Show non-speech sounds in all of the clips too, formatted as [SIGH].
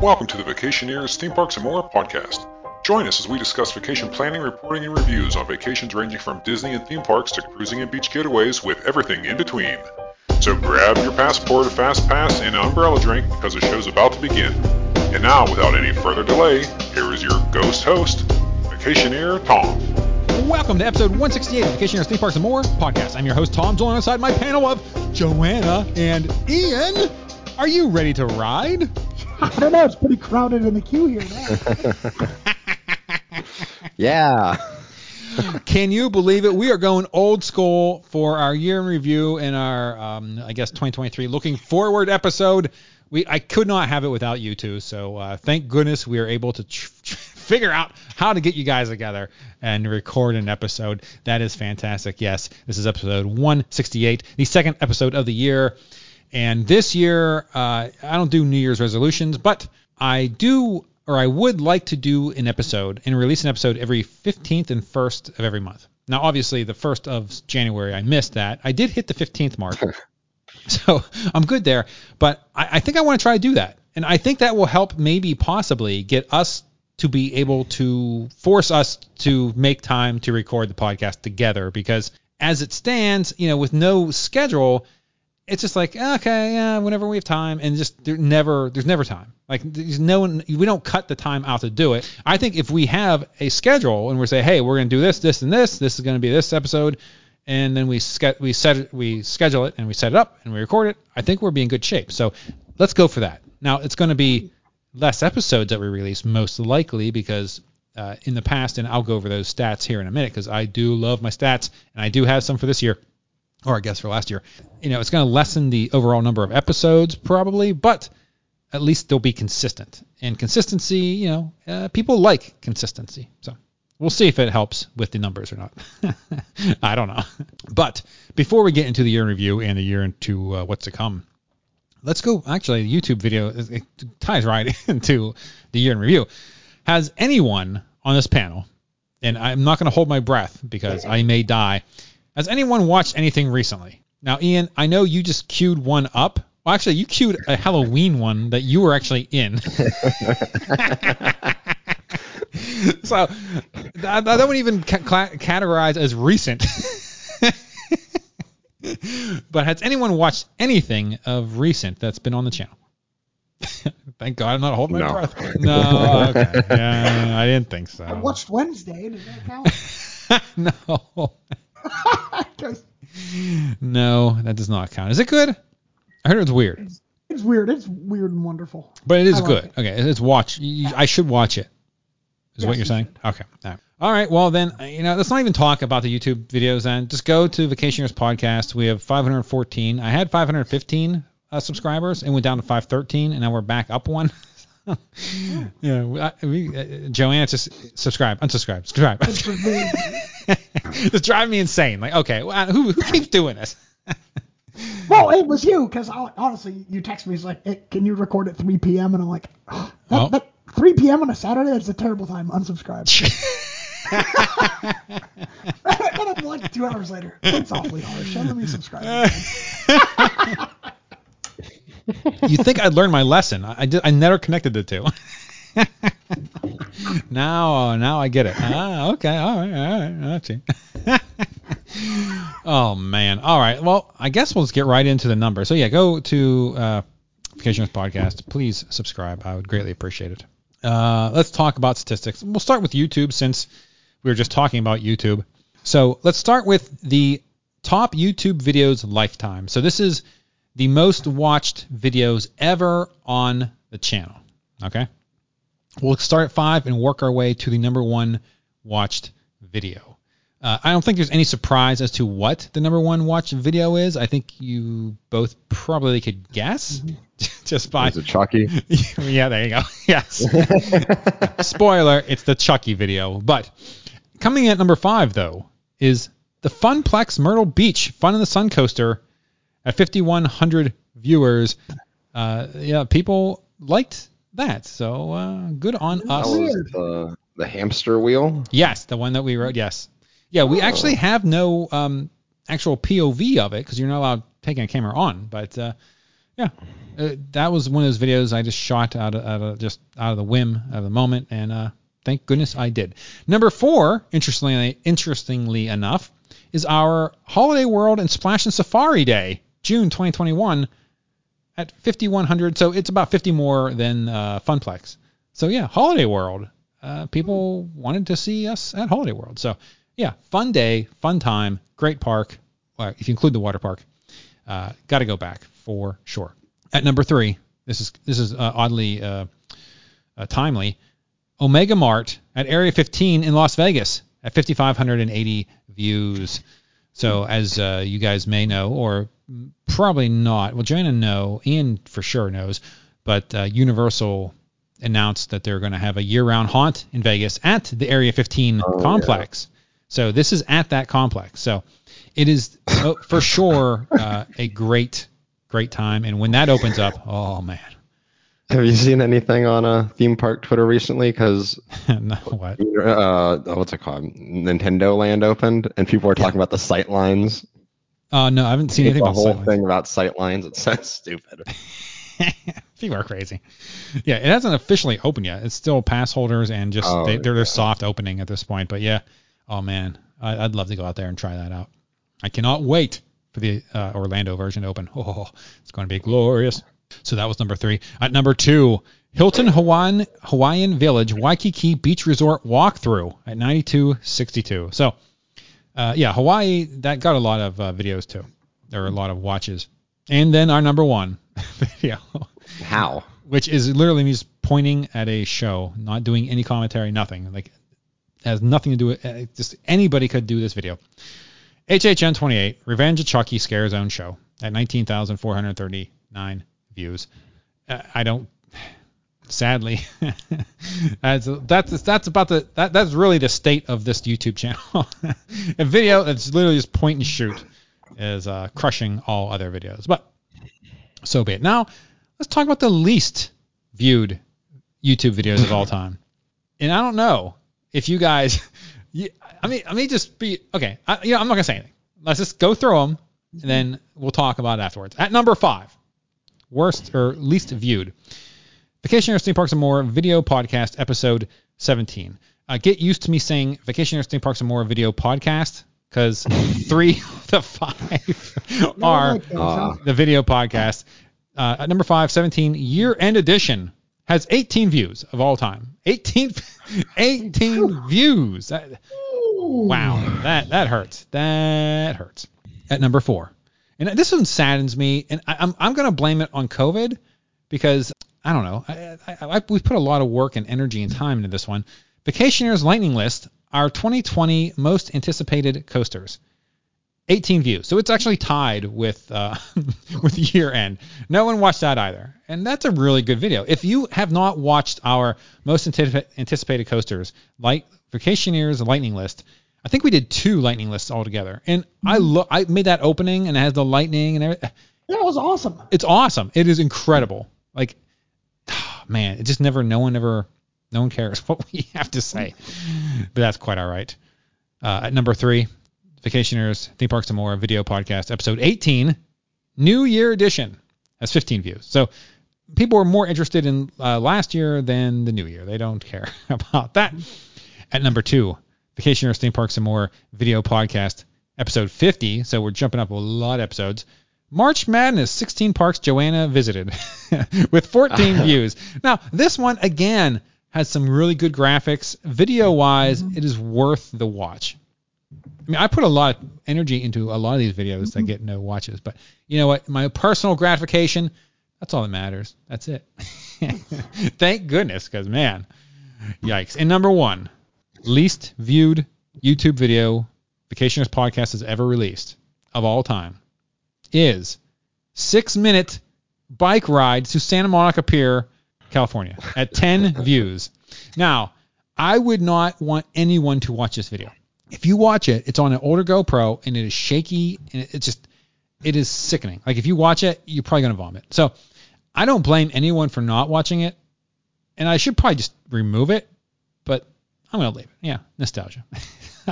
Welcome to the Vacationeers Theme Parks and More podcast. Join us as we discuss vacation planning, reporting, and reviews on vacations ranging from Disney and theme parks to cruising and beach getaways with everything in between. So grab your passport, a fast pass, and an umbrella drink because the show's about to begin. And now, without any further delay, here is your ghost host, Vacationeer Tom. Welcome to episode 168 of Vacationeers, Theme Parks, and More podcast. I'm your host, Tom, joined alongside my panel of Joanna and Ian. Are you ready to ride? I don't know. It's pretty crowded in the queue here now. [LAUGHS] Yeah. Can you believe it? We are going old school for our year in review and our, um, I guess, 2023 looking forward episode. We I could not have it without you two. So uh, thank goodness we are able to tr- tr- figure out how to get you guys together and record an episode. That is fantastic. Yes, this is episode 168, the second episode of the year. And this year, uh, I don't do New Year's resolutions, but I do, or I would like to do an episode and release an episode every 15th and 1st of every month. Now, obviously, the 1st of January, I missed that. I did hit the 15th mark. [LAUGHS] so I'm good there. But I, I think I want to try to do that. And I think that will help maybe possibly get us to be able to force us to make time to record the podcast together because as it stands, you know, with no schedule, it's just like okay, yeah, whenever we have time, and just there never there's never time. Like there's no one we don't cut the time out to do it. I think if we have a schedule and we say, hey, we're gonna do this, this, and this, this is gonna be this episode, and then we ske- we set it, we schedule it and we set it up and we record it. I think we're being good shape. So let's go for that. Now it's gonna be less episodes that we release most likely because uh, in the past, and I'll go over those stats here in a minute because I do love my stats and I do have some for this year or I guess for last year. You know, it's going to lessen the overall number of episodes probably, but at least they'll be consistent. And consistency, you know, uh, people like consistency. So we'll see if it helps with the numbers or not. [LAUGHS] I don't know. But before we get into the year in review and the year into uh, what's to come, let's go. Actually, the YouTube video it ties right [LAUGHS] into the year in review. Has anyone on this panel, and I'm not going to hold my breath because I may die. Has anyone watched anything recently? Now, Ian, I know you just queued one up. Well, actually, you queued a Halloween one that you were actually in. [LAUGHS] so that, that wouldn't even ca- categorize as recent. [LAUGHS] but has anyone watched anything of recent that's been on the channel? [LAUGHS] Thank God I'm not holding my No. breath. No, okay. Yeah, I didn't think so. I watched Wednesday. Does that count? no. [LAUGHS] No, that does not count. Is it good? I heard it was weird, it's weird. It's weird and wonderful. but it is like good. it. Okay, it's watch. you- I should watch it. Is what you're you saying? Okay. All right. All right. Well, then, uh, you know, let's not even talk about the YouTube videos. Then just go to Vacationeers Podcast. We have 514. I had 515 uh, subscribers and went down to 513, and now we're back up one. [LAUGHS] yeah. We, I- we, uh, Joanna, just subscribe, unsubscribe, subscribe. It's just weird. just drive me insane. Like, okay, well, who who keeps doing this? [LAUGHS] well, it was you because honestly, you text me. It's like, hey, can you record at 3 p.m. And I'm like, oh, that, Oh. that 3 p.m. on a Saturday. That's a terrible time. Unsubscribe. [LAUGHS] [LAUGHS] and I'm like two hours later. That's awfully harsh. Let me subscribe. You think I'd learned my lesson? I, I, did, I never connected the two. [LAUGHS] now, now I get it. Ah, okay, all right, all right, I see. [LAUGHS] oh man, all right. Well, I guess we'll just get right into the number. So yeah, go to uh, Vacationeers Podcast. Please subscribe. I would greatly appreciate it. Uh, let's talk about statistics. We'll start with YouTube since we were just talking about YouTube. So let's start with the top YouTube videos lifetime. So this is the most watched videos ever on the channel. Okay. We'll start at five and work our way to the number one watched video. Uh, I don't think there's any surprise as to what the number one watched video is. I think you both probably could guess [LAUGHS] just by. Is it Chucky? [LAUGHS] yeah, there you go. [LAUGHS] Yes. Spoiler, it's the Chucky video. But coming in at number five, though, is the Funplex Myrtle Beach Fun in the Sun Coaster at 5,100 viewers. Uh, yeah, people liked that. So uh, good on That us. was the, the hamster wheel. Yes, the one that we wrote. Yes. Yeah, we actually have no um, actual POV of it because you're not allowed taking a camera on. But uh, yeah, uh, that was one of those videos I just shot out of, out of just out of the whim of the moment, and uh, thank goodness I did. Number four, interestingly, interestingly enough, is our Holiday World and Splashin' Safari Day, June 2021, at 5100. So it's about 50 more than uh, Funplex. So yeah, Holiday World. Uh, people wanted to see us at Holiday World. So yeah, fun day, fun time, great park. Well, if you include the water park, uh, got to go back for sure. At number three, this is this is uh, oddly uh, uh, timely. Omega Mart at Area 15 in Las Vegas at 5,580 views. So as uh, you guys may know, or probably not, well, Joanna know, Ian for sure knows, but uh, Universal announced that they're going to have a year-round haunt in Vegas at the Area 15 Oh, complex. So this is at that complex. So it is uh, for sure uh, a great, great time. And when that opens up, oh man, Have you seen anything on a theme park Twitter recently? Because [LAUGHS] no, what? uh, what's it called? Nintendo Land opened, and people are talking about the sight lines. Uh, no, I haven't seen anything the about whole sight thing about sight lines. It's so [LAUGHS] stupid. People are crazy. Yeah, it hasn't officially opened yet. It's still pass holders and just Oh, they, they're, yeah. they're soft opening at this point. But yeah, oh man, I, I'd love to go out there and try that out. I cannot wait for the uh, Orlando version to open. [LAUGHS] Oh, it's going to be glorious. So that was number three. At number two, Hilton Hawaiian Hawaiian Village Waikiki Beach Resort walkthrough at 9262. So uh, yeah, Hawaii that got a lot of uh, videos too. There were a lot of watches. And then our number one [LAUGHS] video How? which is literally me just pointing at a show, not doing any commentary, nothing. Like has nothing to do with uh, just anybody could do this video. HHN 28 Revenge of Chucky Scare Zone show at 19,439 views. Uh, I don't. Sadly, [LAUGHS] that's that's that's about the that, that's really the state of this YouTube channel. [LAUGHS] a video that's literally just point and shoot is uh, crushing all other videos. But so be it. Now let's talk about the least viewed YouTube videos of all [LAUGHS] time. And I don't know if you guys, you, I mean, I mean, just be okay. I, you know, I'm not gonna say anything. Let's just go through them, and then we'll talk about it afterwards. At number five, worst or least viewed, Vacationeers, Theme Parks, and More video podcast episode 17. Uh, get used to me saying Vacationeers, Theme Parks, and More video podcast because [LAUGHS] three of the five [LAUGHS] are uh, the video podcast. Uh, at number five, 17 year end edition has 18 views of all time. 18, [LAUGHS] 18 views. That- wow, that that hurts. That hurts. At number four, and this one saddens me, and I, I'm I'm gonna blame it on COVID because I don't know. I, I, I, we put a lot of work and energy and time into this one. Vacationeers Lightning List, our 2020 most anticipated coasters. 18 views. So it's actually tied with uh, [LAUGHS] with year end. No one watched that either, and that's a really good video. If you have not watched our most anticipa- anticipated coasters, like Vacationeers Lightning List, I think we did two Lightning lists altogether, and I look, I made that opening, and it has the lightning and everything. That was awesome. It's awesome. It is incredible. Like, man, it just never, no one ever, no one cares [LAUGHS] what we have to say, but that's quite all right. Uh, at number three, Vacationeers, Theme Parks and More video podcast, episode 18, New Year edition, has 15 views. So people are more interested in uh, last year than the new year. They don't care [LAUGHS] about that. At number two, Vacationeers, Theme Parks and More video podcast, episode 50. So we're jumping up a lot of episodes. March Madness, 16 parks Joanna visited [LAUGHS] with 14 [LAUGHS] views. Now, this one, again, has some really good graphics. Video wise, mm-hmm. it is worth the watch. I mean, I put a lot of energy into a lot of these videos that mm-hmm. get no watches, but you know what? My personal gratification, that's all that matters. That's it. [LAUGHS] Thank goodness, because man, yikes. And number one, least viewed YouTube video Vacationeers podcast has ever released of all time is six minute bike ride to Santa Monica Pier, California, at [LAUGHS] 10 views. Now, I would not want anyone to watch this video. If you watch it, it's on an older GoPro and it is shaky and it- it's just, it is sickening. Like if you watch it, you're probably going to vomit. So I don't blame anyone for not watching it. And I should probably just remove it, but I'm going to leave it. Yeah, nostalgia. [LAUGHS]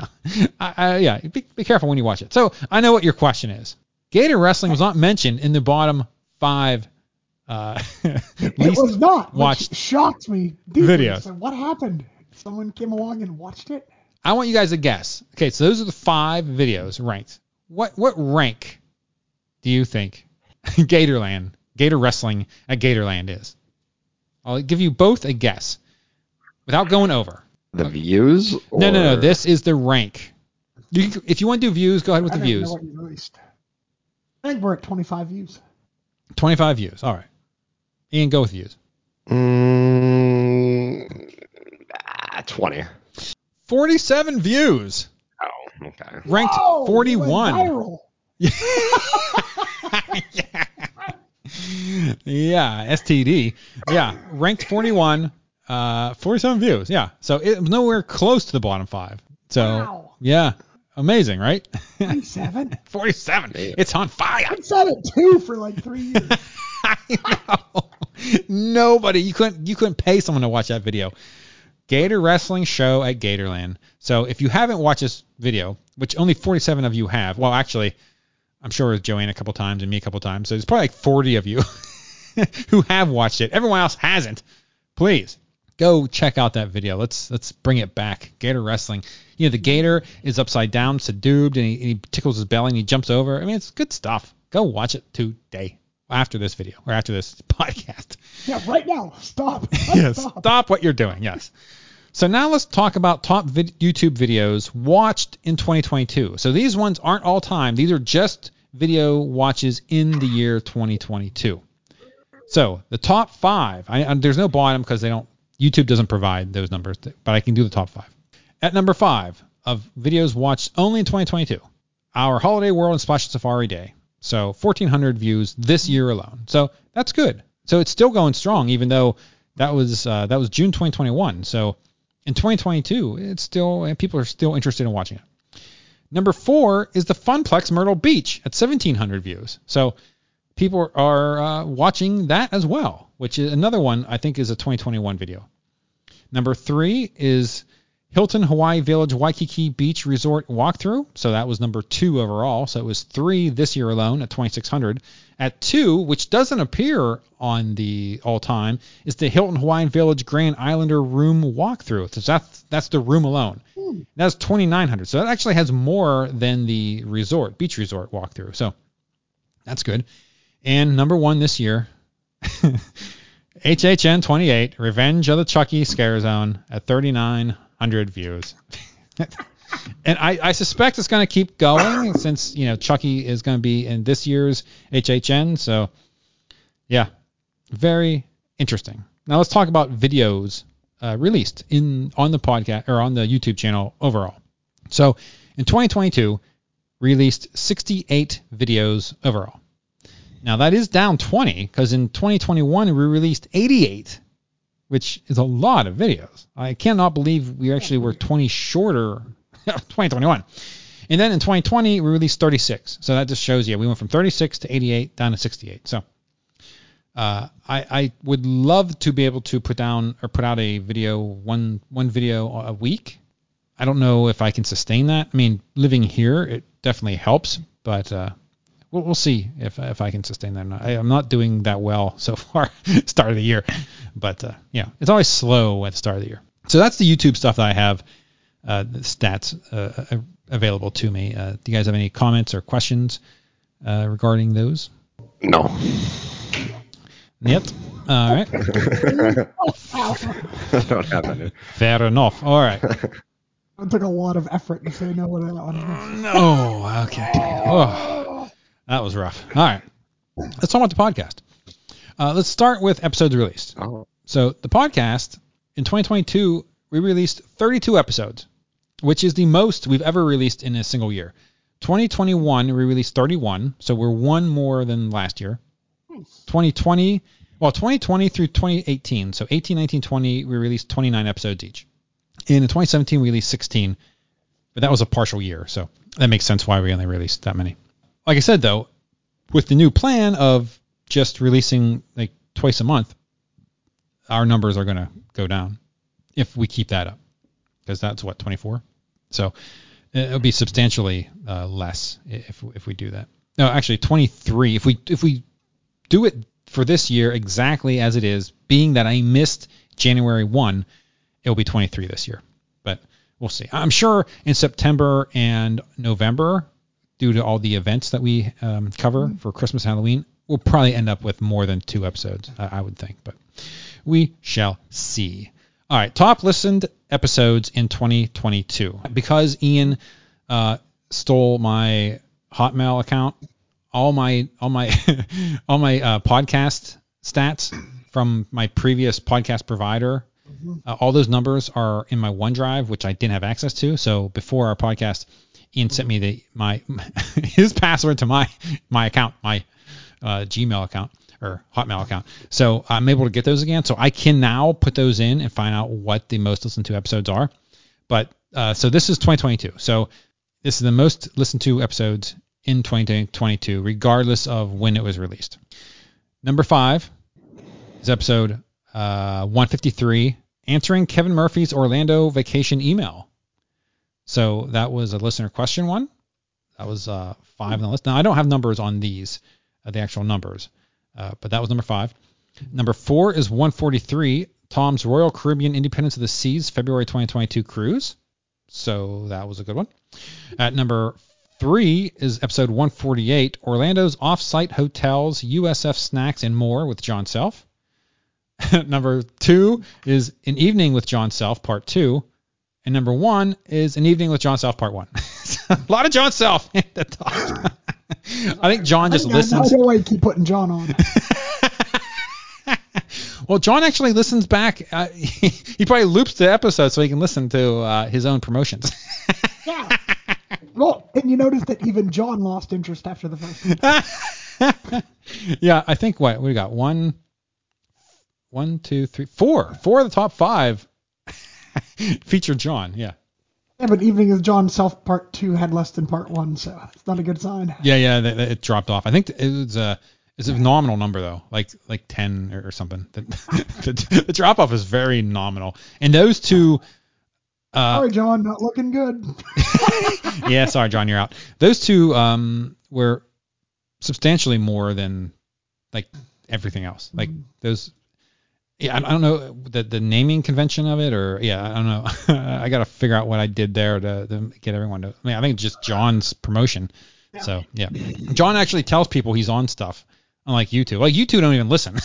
I, I, yeah, be, be careful when you watch it. So I know what your question is. Gator Wrestling was not mentioned in the bottom five uh, [LAUGHS] It was not. Which watched shocked me. Videos. So what happened? Someone came along and watched it. I want you guys to guess. Okay, so those are the five videos ranked. What what rank do you think [LAUGHS] Gatorland, Gator Wrestling at Gatorland is? I'll give you both a guess without going over. The views? No, no, no. This is the rank. You, can- if you want to do views, go ahead with I the don't even views. know what you released. I think we're at 25 views. 25 views. All right. Ian, go with views. Mm, ah, 20. 47 views. Oh, okay. Ranked Oh, we went 41. viral. [LAUGHS] yeah, STD. Yeah, ranked 41, uh, 47 views. Yeah, so it was nowhere close to the bottom five. So Wow. yeah, amazing, right? 27. 47. [LAUGHS] It's on fire. I said it too for like three years. [LAUGHS] I know. Nobody, you couldn't, you couldn't pay someone to watch that video. Gator Wrestling Show at Gatorland. So if you haven't watched this video, which only 47 of you have, well, actually, I'm sure it was Joanne a couple times and me a couple times. So there's probably like 40 of you [LAUGHS] who have watched it. Everyone else hasn't. Please go check out that video. Let's let's bring it back. Gator Wrestling. You know, the gator is upside down, subdued, and he, he tickles his belly and he jumps over. I mean, it's good stuff. Go watch it today after this video or after this [LAUGHS] podcast. yeah, right now. Stop. [LAUGHS] yes. Stop. Stop what you're doing. Yes. So now let's talk about top vid- YouTube videos watched in 2022. So these ones aren't all time. These are just video watches in the year 2022. So the top five. I, I- there's no bottom because they don't. YouTube doesn't provide those numbers, but I can do the top five. At number five of videos watched only in 2022, our Holiday World and Splash Safari Day. So 1,400 views this year alone. So that's good. So it's still going strong, even though that was uh, that was June 2021. So in 2022, it's still people are still interested in watching it. Number four is the Funplex Myrtle Beach at 1,700 views. So people are uh, watching that as well, which is another one I think is a 2021 video. Number three is Hilton Hawaii Village Waikiki Beach Resort walkthrough. So that was number two overall. So it was three this year alone at 2,600. At two, which doesn't appear on the all time, is the Hilton Hawaiian Village Grand Islander room walkthrough. So that's that's the room alone. That's 2,900. So that actually has more than the resort beach resort walkthrough. So that's good. And number one this year, [LAUGHS] HHN 28, Revenge of the Chucky Scare Zone at 3,900 views. [LAUGHS] and I, I suspect it's going to keep going since, you know, Chucky is going to be in this year's HHN. So, yeah, very interesting. Now let's talk about videos uh, released in on the podcast or on the YouTube channel overall. So in 2022, released 68 videos overall. Now that is down 20 because in 2021 we released 88, which is a lot of videos. I cannot believe we actually were 20 shorter [LAUGHS] 2021. And then in 2020 we released 36. So that just shows you we went from 36 to 88 down to 68. So uh, I, I would love to be able to put down or put out a video one one video a week. I don't know if I can sustain that. I mean, living here it definitely helps, but uh, we'll, we'll see if if I can sustain that. Or not. I, I'm not doing that well so [LAUGHS] far, start of the year, but uh, yeah, it's always slow at the start of the year. So that's the YouTube stuff that I have, uh, the stats uh, available to me. Uh, do you guys have any comments or questions uh, regarding those? No. Yep. All right. [LAUGHS] I don't have any. Fair enough. All right. It took a lot of effort to say no to that one. No. Okay. Oh, that was rough. All right. Let's talk about the podcast. Uh, let's start with episodes released. Oh. So the podcast in 2022, we released 32 episodes, which is the most we've ever released in a single year. 2021, we released 31, so we're one more than last year. 2020, well, 2020 through 2018, so 18, 19, 20, we released 29 episodes each. And in 2017, we released 16, but that was a partial year, so that makes sense why we only released that many. Like I said, though, with the new plan of just releasing like twice a month, our numbers are going to go down if we keep that up because that's what 24 so it'll be substantially uh, less if if we do that no actually 23 if we if we do it for this year exactly as it is, being that I missed January 1, it will be 23 this year. But we'll see. I'm sure in September and November, due to all the events that we um, cover for Christmas, Halloween, we'll probably end up with more than two episodes, I, I would think. But we shall see. All right, top listened episodes in 2022. Because Ian uh, stole my Hotmail account, all my all my [LAUGHS] all my uh, podcast stats from my previous podcast provider, uh, all those numbers are in my OneDrive, which I didn't have access to. So before our podcast, Ian sent me the my [LAUGHS] his password to my my account, my uh, Gmail account or Hotmail account. So I'm able to get those again. So I can now put those in and find out what the most listened to episodes are. But uh, so this is 2022. So this is the most listened to episodes in 2022, regardless of when it was released. Number five is episode uh, 153, answering Kevin Murphy's Orlando vacation email. So that was a listener question one. That was uh, five on the list. Now I don't have numbers on these, uh, the actual numbers, uh, but that was number five. Number four is 143, Tom's Royal Caribbean Independence of the Seas February 2022 cruise. So that was a good one. At number three is episode 148, Orlando's off-site hotels, USF snacks, and more with John Self. [LAUGHS] number two is An Evening with John Self, part two. And number one is An Evening with John Self, part one. [LAUGHS] a lot of John Self [LAUGHS] at the top. [LAUGHS] I think John just I, I listens. don't know why you keep putting John on. Well, John actually listens back. Uh, he, he probably loops the episode so he can listen to uh, his own promotions. yeah. Well, and you notice that even John lost interest after the first one. yeah, I think what we got one, one, two, three, four, four of the top five [LAUGHS] feature John. Yeah, Yeah, but Evening with John Self Part 2 had less than Part 1, so it's not a good sign. yeah, yeah. That, that- it dropped off. I think it was a it's a nominal number though, like like ten or, or something. [LAUGHS] The, the, the drop off is very nominal, and those two. Uh, Sorry, John, not looking good. [LAUGHS] yeah, sorry, John, you're out. Those two um, were substantially more than like everything else. Like those, yeah, I, don't know the the naming convention of it, or yeah, I don't know. [LAUGHS] I got to figure out what I did there to, to get everyone to. I mean, I think it's just John's promotion. So yeah, John actually tells people he's on stuff, unlike you two. Like you two don't even listen.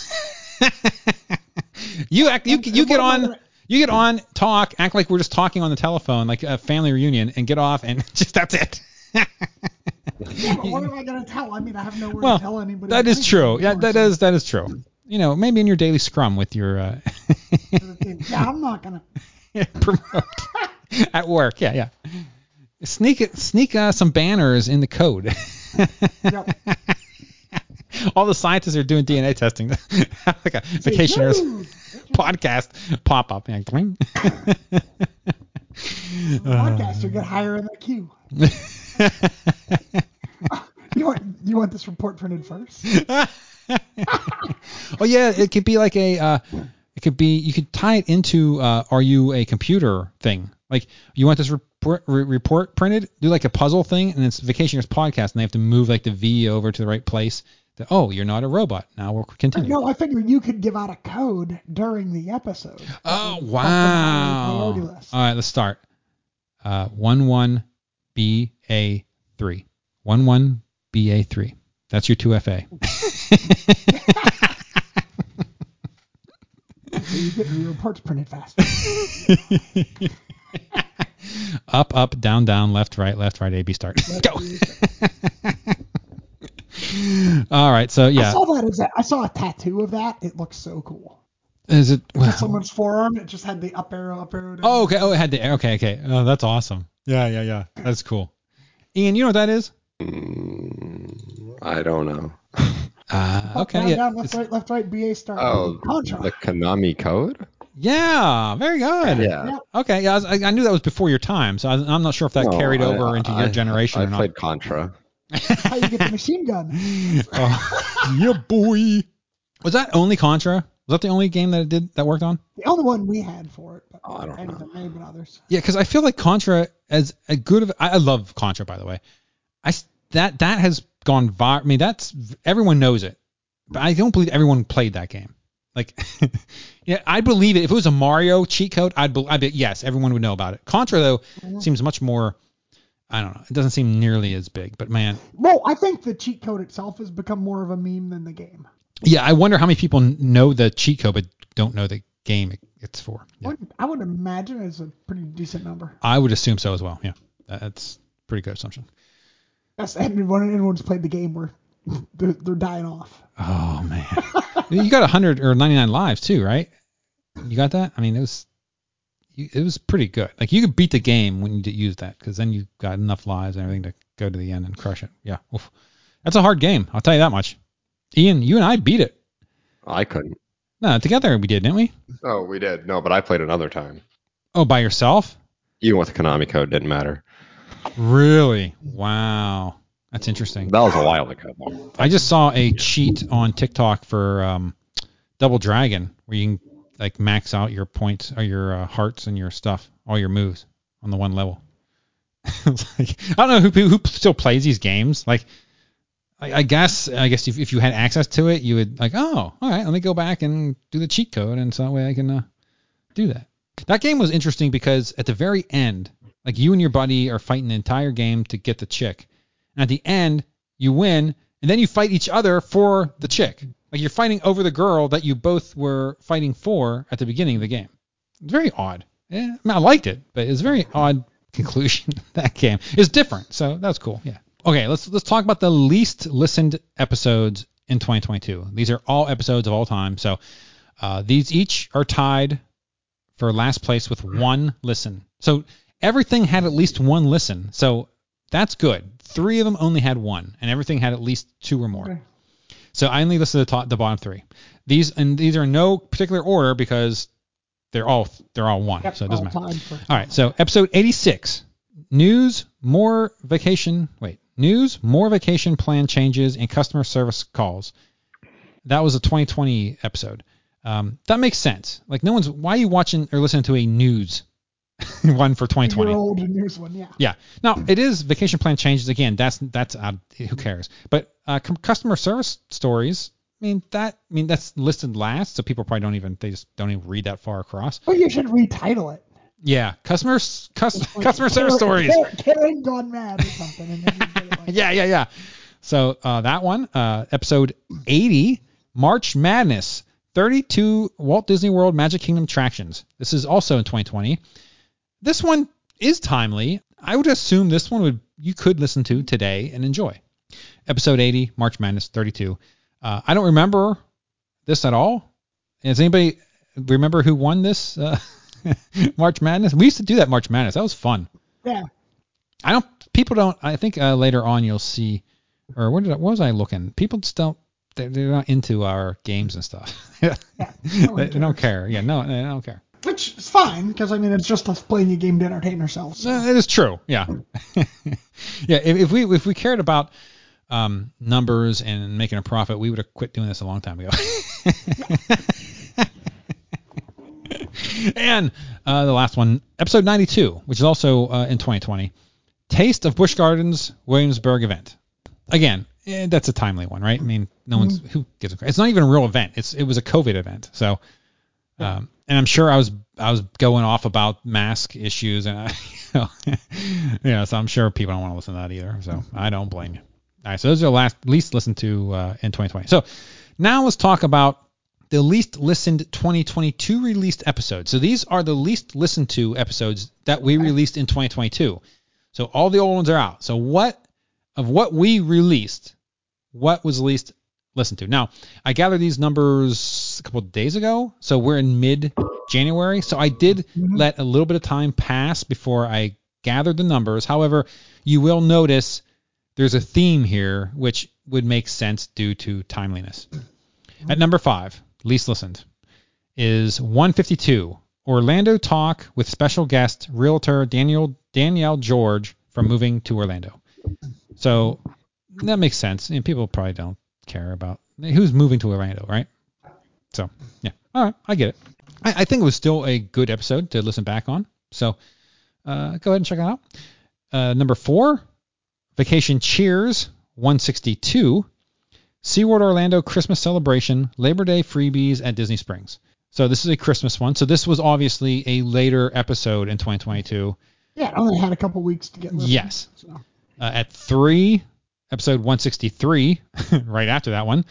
[LAUGHS] you act, you you get on. You get on, talk, act like we're just talking on the telephone, like a family reunion, and get off, and [LAUGHS] just that's it. Yeah, but what am I going to tell? I mean, I have nowhere well, to tell anybody. that is true. Yeah, that is that is true. You know, maybe in your daily scrum with your uh, Yeah, I'm not going [LAUGHS] to. promote [LAUGHS] at work. Yeah, yeah. Sneak it, sneak uh, some banners in the code. Yep. [LAUGHS] All the scientists are doing DNA testing. like a vacationeers Dude, podcast pop up. Yeah, cling. podcaster get higher in the queue. You want you want this report printed first? [LAUGHS] oh yeah, it could be like a. Uh, it could be you could tie it into uh, are you a computer thing? Like you want this report, re- report printed? Do like a puzzle thing and it's vacationeers podcast and they have to move like the v over to the right place. To, oh you're not a robot. Now we'll continue. No, I figured you could give out a code during the episode. oh wow. all right let's start. Uh 11 ba3 11 ba3 that's your 2fa So you get your reports printed faster. [LAUGHS] up, up, down, down, left, right, left, right, A, B, start. Go. [LAUGHS] All right. So yeah. I saw that as a, I saw a tattoo of that. It looks so cool. is it? Just someone's forearm. It just had the up arrow, up arrow. down. Oh, okay. Oh, it had the. Okay, okay. Oh, that's awesome. Yeah, yeah, yeah. That's cool. Ian, you know what that is? Mm, I don't know. [LAUGHS] Up, Uh, okay. down, Yeah. down, left, It's- right, left, right. BA start. Oh, Contra. the Konami code? yeah. Very good. Yeah. Yep. Okay. Yeah. I, was, I I knew that was before your time, so I, I'm not sure if that No, carried I- over into your I- generation I or not. played Contra. How you get the machine gun? [LAUGHS] Oh, [LAUGHS] yeah, boy. Was that only Contra? Was that the only game that it did that worked on? The only one we had for it. But Oh, I don't know. there may have been others. Yeah, because I feel like Contra, as a good of, I, I love Contra by the way. I s- that that has gone viral. I mean, that's everyone knows it, but I don't believe everyone played that game. Like, [LAUGHS] yeah, I believe it. If it was a Mario cheat code, I'd, be, I'd be yes, everyone would know about it. Contra though Mm-hmm. seems much more. I don't know. It doesn't seem nearly as big, but man, Well, I think the cheat code itself has become more of a meme than the game. yeah, I wonder how many people know the cheat code but don't know the game it's for. I Yeah. would, I would imagine it's a pretty decent number. I would assume so as well. Yeah, that's pretty good assumption. That's and when anyone's played the game where [LAUGHS] they're, they're dying off. Oh man, [LAUGHS] you got 100 or 99 lives too, right? You got that? I mean, it was it was pretty good. Like you could beat the game when you did use that because then you got enough lives and everything to go to the end and crush it. Yeah, Oof. that's a hard game. I'll tell you that much. Ian, you and I beat it. I couldn't. No, together we did, didn't we? Oh, we did. No, but I played another time. Oh, by yourself? Even with the Konami code, didn't matter. Really? Wow, that's interesting. That was a while ago. I just saw a cheat on TikTok for um, Double Dragon where you can like max out your points or your uh, hearts and your stuff, all your moves on the one level. [LAUGHS] Like, I don't know who who still plays these games. Like, I, I guess I guess if, if you had access to it, you would like, oh, all right, let me go back and do the cheat code, and so that way I can uh, do that. That game was interesting because at the very end, like you and your buddy are fighting the entire game to get the chick, and at the end you win, and then you fight each other for the chick. Like you're fighting over the girl that you both were fighting for at the beginning of the game. It's very odd. Yeah, I, mean, I liked it, but it's a very odd [LAUGHS] conclusion. that game is different, so that's cool. Yeah. Okay, let's let's talk about the least listened episodes in 2022. These are all episodes of all time. So uh, these each are tied for last place with one listen. So everything had at least one listen. So that's good. Three of them only had one, and everything had at least two or more. Okay. So I only listed the top, the bottom three. These and these are in no particular order because they're all they're all one. Yep, so it doesn't all matter. for- All right. So episode 86, news, more vacation. Wait, news, more vacation plan changes, and customer service calls. That was a 2020 episode. Um, that makes sense. Like no one's why are you watching or listening to a news [LAUGHS] one for 2020? Your old news one, yeah. Yeah. Now it is vacation plan changes again. That's that's uh, who cares. But uh, cum- customer service stories. I mean that. I mean that's listed last, so people probably don't even they just don't even read that far across. Well, you should retitle it. Yeah, customer customer service stories. Karen, gone mad or something. And then you get it like, [LAUGHS] Yeah, yeah, yeah. So uh, that one, uh, episode 80, March Madness, 32 Walt Disney World Magic Kingdom attractions. This is also in 2020. This one is timely. I would assume this one would you could listen to today and enjoy. Episode 80, March Madness 32. Uh, I don't remember this at all. Does anybody remember who won this uh, [LAUGHS] March Madness? We used to do that March Madness. That was fun. yeah. I don't. People don't. I think uh, later on you'll see, or what did I, what was I looking? People just don't. They're, they're not into our games and stuff. [LAUGHS] they, they don't care. Yeah, no, they don't care. Which is fine, because I mean, it's just us playing a game to entertain ourselves. so. Uh, it is true. Yeah, [LAUGHS] yeah. If, if we if we cared about um, numbers and making a profit, we would have quit doing this a long time ago. [LAUGHS] and uh, the last one, episode 92, which is also uh, in 2020, Taste of Busch Gardens Williamsburg event. Again, eh, that's a timely one, right? I mean, no one's who gives a. It's not even a real event. It's it was a COVID event, so. Um, and I'm sure I was I was going off about mask issues and I, [LAUGHS] you know, yeah, so I'm sure people don't want to listen to that either. So I don't blame you. All right, so those are the last least listened to uh, in 2020. So now let's talk about the least listened 2022 released episodes. So these are the least listened to episodes that we released in 2022. So all the old ones are out. So what of what we released, what was least listened to? Now I gathered these numbers a couple of days ago, so we're in mid January. So I did mm-hmm. let a little bit of time pass before I gathered the numbers. However, you will notice there's a theme here which would make sense due to timeliness. At number five, least listened, is 152 Orlando Talk with special guest realtor Daniel Danielle George from moving to Orlando. So that makes sense. And people probably don't care about who's moving to Orlando, right? So yeah, all right, I get it. I, I think it was still a good episode to listen back on. So uh, go ahead and check it out. Uh, number four, Vacationeers 162. SeaWorld Orlando Christmas celebration, Labor Day freebies at Disney Springs. So this is a Christmas one. So this was obviously a later episode in 2022. Yeah, it only had a couple weeks to get. Listened, Yes. So. Uh, at three, episode 163, [LAUGHS] right after that one,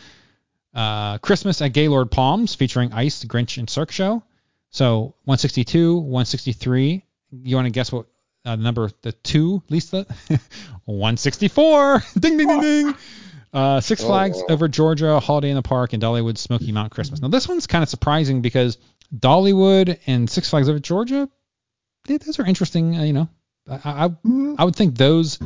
uh, Christmas at Gaylord Palms featuring Ice, Grinch, and Cirque Show. So 162, 163. You want to guess what uh, number the two, Lisa? [LAUGHS] 164. [LAUGHS] ding, ding, ding, ding. Uh, Six Oh, Flags wow. over Georgia, Holiday in the Park, and Dollywood Smoky Mount Christmas. Now this one's kind of surprising because Dollywood and Six Flags over Georgia, yeah, those are interesting. Uh, you know, I, I. I would think those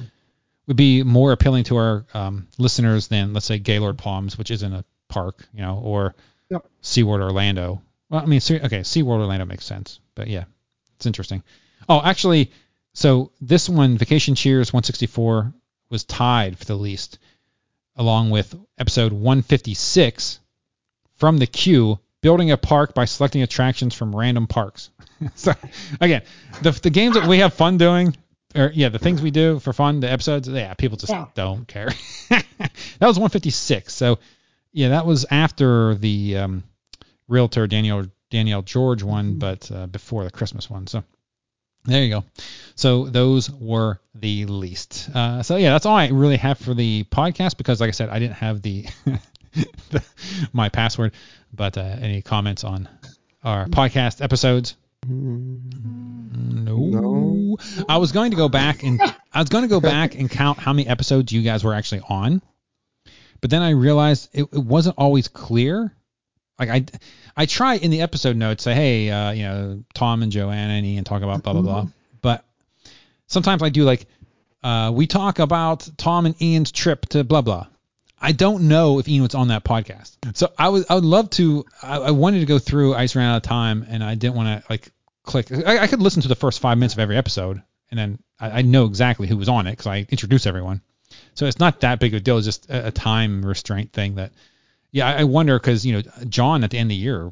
would be more appealing to our um, listeners than let's say Gaylord Palms, which isn't a park, you know, or Yep. SeaWorld Orlando. Well, I mean, okay, SeaWorld Orlando makes sense, but yeah, it's interesting. Oh, actually, so this one, Vacationeers 164, was tied for the least, along with episode 156 from the queue, building a park by selecting attractions from random parks. [LAUGHS] so again, the the games that we have fun doing, or yeah, the things we do for fun, the episodes, yeah, people just Yeah. don't care. [LAUGHS] that was 156. So yeah, that was after the um, realtor Daniel Danielle George one, but uh, before the Christmas one. So there you go. So those were the least. Uh, so yeah, that's all I really have for the podcast because, like I said, I didn't have the, [LAUGHS] the my password. But uh, any comments on our podcast episodes? No. No. I was going to go back and I was going to go [LAUGHS] back and count how many episodes you guys were actually on, but then I realized it, it wasn't always clear. Like I, I try in the episode notes say, hey, uh, you know, Tom and Joanna and Ian talk about blah blah blah, but sometimes I do like, uh, we talk about Tom and Ian's trip to blah blah. I don't know if Ian was on that podcast, so I would I would love to. I, I wanted to go through. I just ran out of time, and I didn't want to like click. I, I could listen to the first five minutes of every episode, and then I, I know exactly who was on it because I introduce everyone. So it's not that big of a deal. It's just a, a time restraint thing that, yeah, I, I wonder because you know John at the end of the year,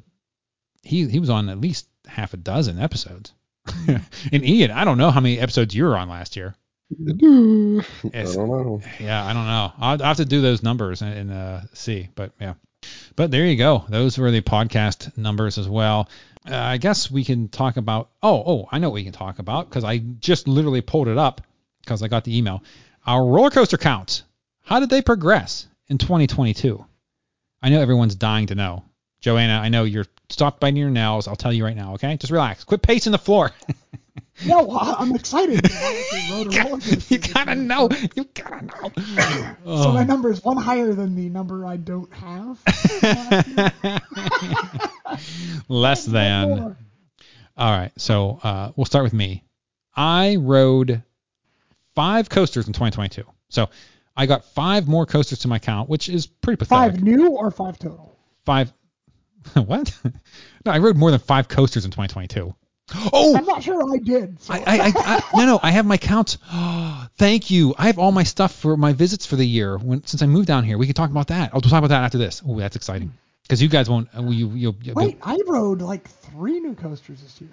he he was on at least half a dozen episodes. [LAUGHS] and Ian, I don't know how many episodes you were on last year. I don't know. yeah, I don't know. I'll, I'll have to do those numbers and, and uh, see. But yeah, but there you go. Those were the podcast numbers as well. Uh, I guess we can talk about. Oh, oh, I know what we can talk about because I just literally pulled it up because I got the email. Our roller coaster counts. How did they progress in 2022? I know everyone's dying to know. Joanna, I know you're stopped biting your nails. I'll tell you right now. Okay, just relax. Quit pacing the floor. [LAUGHS] No, I'm excited. I actually rode a roller coaster you gotta know. You gotta know. [CLEARS THROAT] So my number is one higher than the number I don't have. [LAUGHS] Less than. All right, so uh, we'll start with me. I rode five coasters in 2022. So I got five more coasters to my count, which is pretty pathetic. Five new or five total? Five. [LAUGHS] what? [LAUGHS] no, I rode more than five coasters in 2022. Oh, I'm not sure I did. So. I, I, I, I no, no, I have my counts. [GASPS] thank you. I have all my stuff for my visits for the year. When since I moved down here, we can talk about that. I'll talk about that after this. Oh, that's exciting. Because you guys won't. uh, You, you, you, Wait, I rode like three new coasters this year.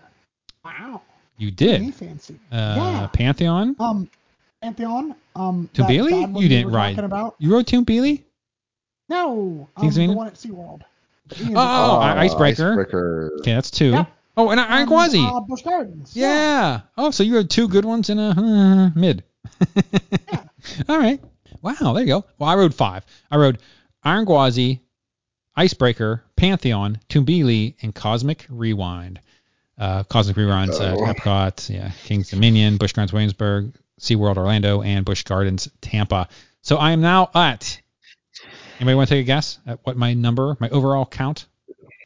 Wow. you Me did. fancy. Uh, yeah. Pantheon. Um, Pantheon. Um, that Tumbili? You didn't were ride. About. You rode Tumbili? No. Um, Kings the Dominion? one at SeaWorld. The Oh, Uh, Icebreaker. Icebreaker. Okay, that's two. Yeah. Oh, and Iron um, Gwazi. Uh, Busch Gardens. yeah. Oh, so you had two good ones in a uh, mid. [LAUGHS] All right. Wow, there you go. Well, I rode five. I rode Iron Gwazi, Icebreaker, Pantheon, Tumbili, and Cosmic Rewind. Uh, Cosmic Rewind's at Oh. Epcot, yeah, King's Dominion, Busch Gardens Williamsburg, SeaWorld Orlando, and Busch Gardens Tampa. So I am now at. Anybody want to take a guess at what my number, my overall count?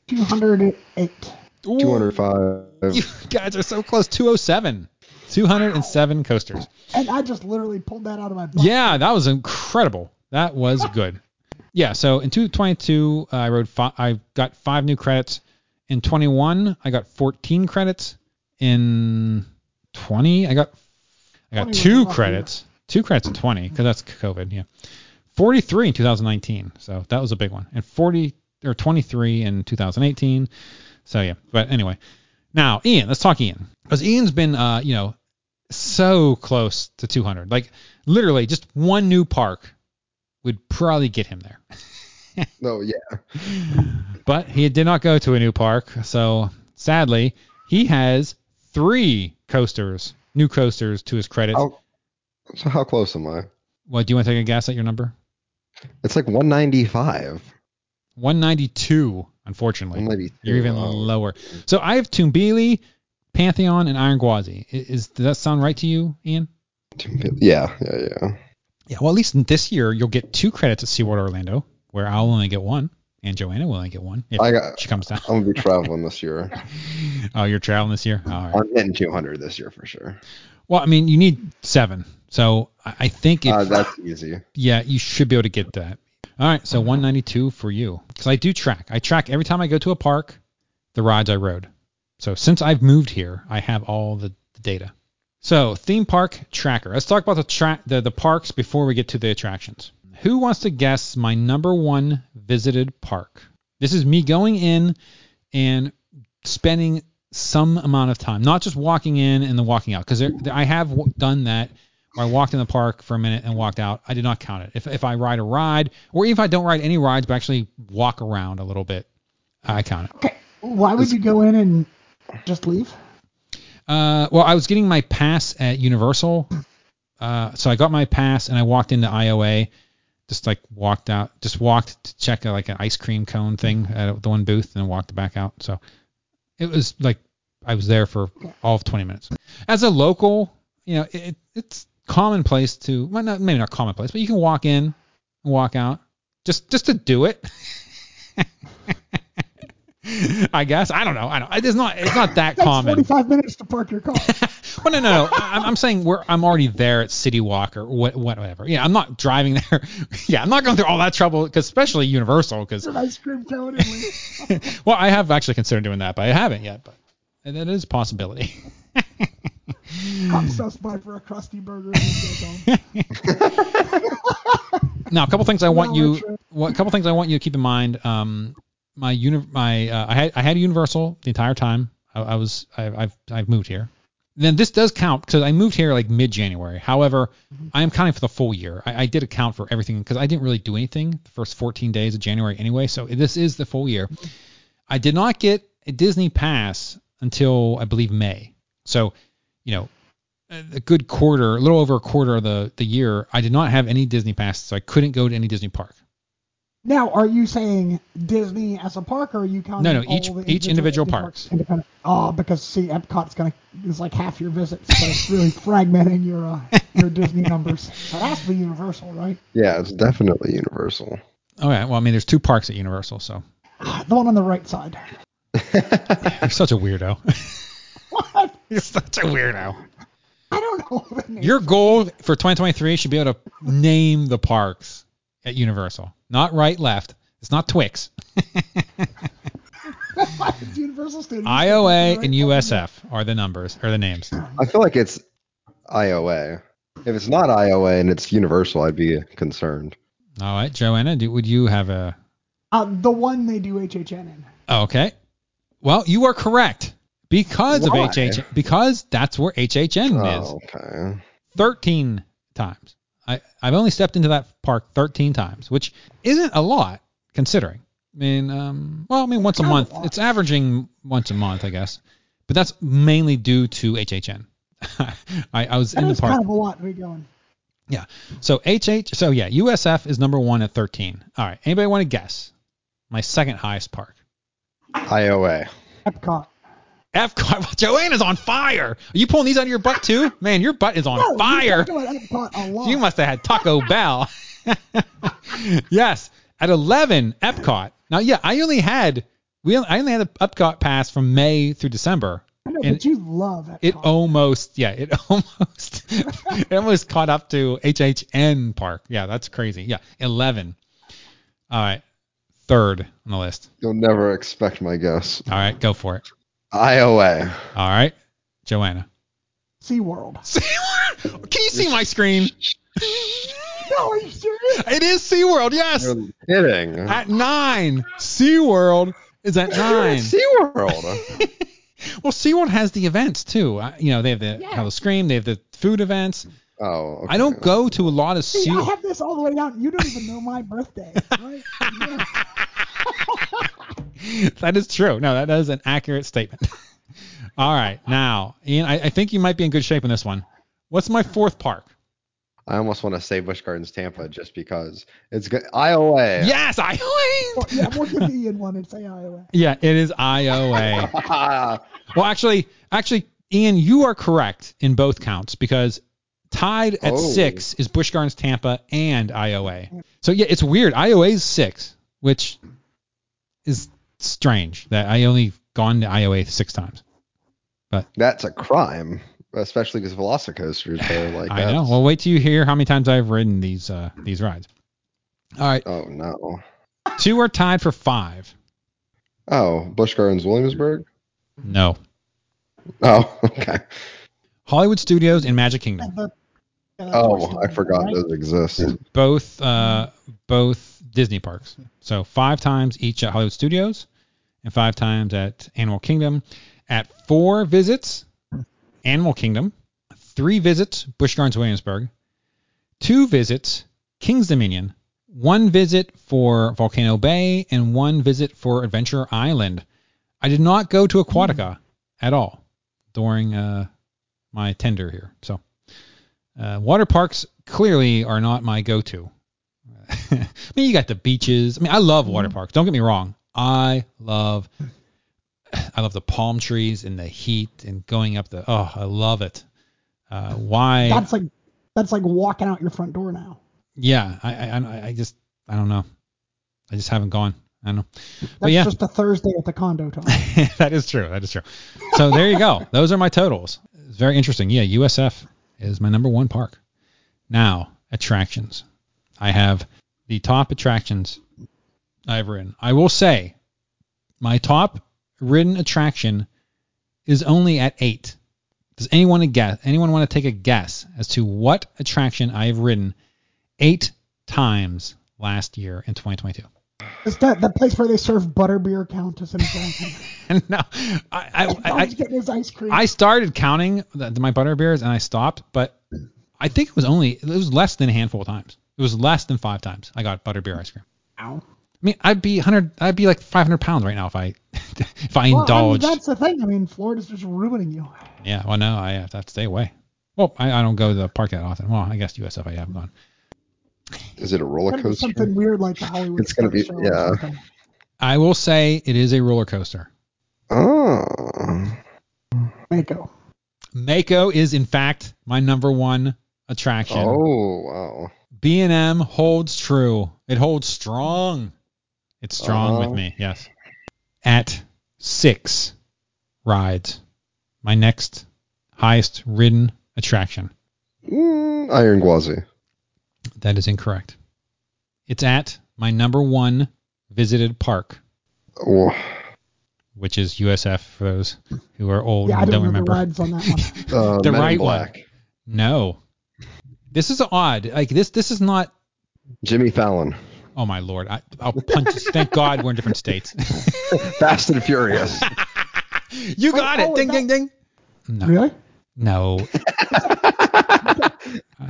208. Ooh, 205. You guys are so close. 207. 207 coasters. And I just literally pulled that out of my butt. Yeah, that was incredible. That was [LAUGHS] good. Yeah, so in 2022, uh, I rode. Fi- I got five new credits. In 21, I got 14 credits. In 20, I got I got two credits. Two credits in 20 because that's COVID. Yeah, 43 in 2019. So that was a big one. And 40 or 23 in 2018. So yeah. But anyway, now Ian, let's talk Ian because Ian's been uh you know so close to 200. Like literally, just one new park would probably get him there. No, [LAUGHS] yeah. but he did not go to a new park, so sadly, he has three coasters, new coasters to his credit. How, so how close am I? What do you want to take a guess at your number? It's like 195. 192, unfortunately. 192. You're even lower. So I have Tumbili, Pantheon, and Iron Gwazi. I- Is does that sound right to you, Ian? Yeah, yeah, yeah. Yeah. Well, at least this year you'll get two credits at SeaWorld Orlando, where I'll only get one, and Joanna will only get one if I got. she comes down. I'm gonna be traveling this year. [LAUGHS] Oh, you're traveling this year. All right. I'm getting 200 this year for sure. Well, I mean, you need seven, so I I think if Uh, that's easy. yeah, you should be able to get that. All right, so 192 for you. Because I do track. I track every time I go to a park, the rides I rode. So since I've moved here, I have all the, the data. So theme park tracker. Let's talk about the track the, the parks before we get to the attractions. Who wants to guess my number one visited park? This is me going in and spending some amount of time, not just walking in and then walking out, because I have w- done that I walked in the park for a minute and walked out. I did not count it. If, if I ride a ride, or even if I don't ride any rides, but actually walk around a little bit, I count it. Okay. Why would you go in and just leave? Uh, well, I was getting my pass at Universal, uh, so I got my pass and I walked into IOA, just like walked out, just walked to check uh, like an ice cream cone thing at the one booth, and then walked back out. So it was like I was there for all of 20 minutes. As a local, you know, it, it's commonplace to, well, not maybe not commonplace, but you can walk in and walk out just just to do it. [LAUGHS] I guess I don't know. I don't. It's not. It's not that common. 45 minutes to park your car. [LAUGHS] Well, no, no, no. I'm, I'm saying we're I'm already there at City Walk or what, whatever. Yeah, I'm not driving there. [LAUGHS] yeah, I'm not going through all that trouble, cause especially Universal, because ice cream cone well, I have actually considered doing that, but I haven't yet. But that is a possibility. Come sus by for a Krusty Burger and then go home. now, a couple things I want you, well, a couple things I want you to keep in mind. Um, my uni, my uh, I had I had Universal the entire time. I, I was I, I've I've moved here. Then this does count because I moved here like mid January. However, I am counting for the full year. I, I did account for everything because I didn't really do anything the first 14 days of January anyway. So this is the full year. I did not get a Disney pass until I believe May. So, you know, a a good quarter, a little over a quarter of the the year, I did not have any Disney passes, so I couldn't go to any Disney park. Now, are you saying Disney as a park, or are you counting? No, no, all each- the each individual Disney parks. Independent. Oh, because see, Epcot's gonna is like half your visits, but it's really [LAUGHS] fragmenting your uh, your Disney numbers. So it has Universal, right? Yeah, it's definitely universal. Oh yeah, well I mean there's two parks at Universal, so The one on the right side. [LAUGHS] [LAUGHS] you're such a weirdo. What? [LAUGHS] you're such a weirdo. I don't know. The name. Your goal for 2023 should be able to name the parks at Universal, not right left. It's not Twix. It's [LAUGHS] Universal Studios. IOA Right? and USF are the numbers or the names. I feel like it's IOA. If it's not IOA and it's universal, I'd be concerned. All right, Joanna, do, would you have a? Uh, the one they do HHN in. Okay. Well, you are correct because Why? of HH because that's where HHN is. Oh, okay. 13 times. I, I've only stepped into that park 13 times, which isn't a lot considering. I mean, um, well, I mean, once a Not a month. lot. It's averaging once a month, I guess. But that's mainly due to HHN. [LAUGHS] I, I was That in the park. kind of a lot to be going. Yeah. So HH. So yeah, USF is number one at 13. All right. Anybody want to guess? My second highest park. IOA. Epcot. Epcot. is [LAUGHS] on fire. Are you pulling these out of your butt too? Man, your butt is on No, fire. You talked about Epcot a lot. You must have had Taco [LAUGHS] Bell. [LAUGHS] yes, at 11, Epcot. Now, yeah, I only had we I only had an Epcot pass from May through December. I know, and but you love Epcot. It almost, yeah, it almost, it almost caught up to HHN Park. Yeah, that's crazy. Yeah, 11. All right, third on the list. You'll never expect my guess. All right, go for it. IOA. All right, Joanna. SeaWorld. [LAUGHS] SeaWorld. Can you see my screen? No, are you serious? It is SeaWorld, yes. You're kidding. At nine. SeaWorld is at nine. SeaWorld. [LAUGHS] Well, SeaWorld has the events too. Uh, You know, they have the Yeah. Howl-O-Scream, they have the food events. Oh, okay. I don't go to a lot of See, I have this all the way down. You don't even know my birthday, right? [LAUGHS] Yeah. [LAUGHS] that is true. No, that is an accurate statement. [LAUGHS] All right, now, Ian, I, I think you might be in good shape in this one. What's my fourth park? I almost want to say Busch Gardens Tampa just because it's good. IOA. Yes, Iowa. Well, yeah, we'll give Ian one and say Iowa. Yeah, it is IOA. [LAUGHS] well, actually, actually, Ian, you are correct in both counts because tied at Oh. six is Busch Gardens Tampa and IOA. So yeah, it's weird. IOA is six, which is strange that I only gone to IOA six times. But that's a crime, especially because Velocicoasters [SIGHS] are like. I know. Well, wait till you hear how many times I've ridden these uh, these rides. All right, Oh no. two are tied for five. Oh, Busch Gardens Williamsburg. No, Oh, [LAUGHS] okay. Hollywood Studios and Magic Kingdom. The- yeah, that's Oh, I forgot those exist. both uh, both Disney parks. So five times each at Hollywood Studios, and five times at Animal Kingdom. At four visits, Animal Kingdom. Three visits, Busch Gardens Williamsburg. Two visits, King's Dominion. One visit for Volcano Bay, and one visit for Adventure Island. I did not go to Aquatica at all during uh, my tender here. So uh, water parks clearly are not my go-to. [LAUGHS] I mean, you got the beaches. I mean, I love water parks. Don't get me wrong. I love, I love the palm trees and the heat and going up the. Oh, I love it. Uh, why? That's like that's like walking out your front door now. yeah, I, I, I- just, I don't know. I just haven't gone. I don't know. That's But yeah, just a Thursday at the condo, Tom. [LAUGHS] that is true. That is true. So there you go. Those are my totals. It's very interesting. Yeah, USF is my number one park. Now, attractions. I have the top attractions I've ridden. I will say my top ridden attraction is only at eight. Does anyone guess? Anyone want to take a guess as to what attraction I have ridden eight times last year in 2022? Is that the place where they serve butterbeer count as an no, I, I, I, getting his ice cream. I started counting the, my butterbeers and I stopped, but I think it was only it was less than a handful of times. It was less than five times I got butterbeer ice cream. Ow. I mean, I'd be hundred, I'd be like 500 pounds right now if I [LAUGHS] if I Well, I mean, indulged. that's the thing. I mean, Florida's just ruining you. yeah, well, no, I have to stay away. Well, I, I don't go to the park that often. Well, I guess USF I have gone. Is it a roller coaster? something weird like the Hollywood. It's gonna be- Stuff Show or yeah. I will say it is a roller coaster. Oh. Mako. Mako is in fact my number one attraction. Oh wow. B&M holds true. It holds strong. It's strong Uh-huh. with me, yes. At six rides, my next highest ridden attraction. Mm, Iron Gwazi. That is incorrect. It's at my number one visited park, Oh, which is USF for those who are old Yeah, I and don't don't remember remember. rides on that one. [LAUGHS] uh, The Men in right one. No. This is odd. Like this this is not Jimmy Fallon. Oh my lord. I, I'll punch Thank God we're in different states. [LAUGHS] Fast and Furious. [LAUGHS] you got oh, it. is Ding ding ding. No. Really? No. No, [LAUGHS]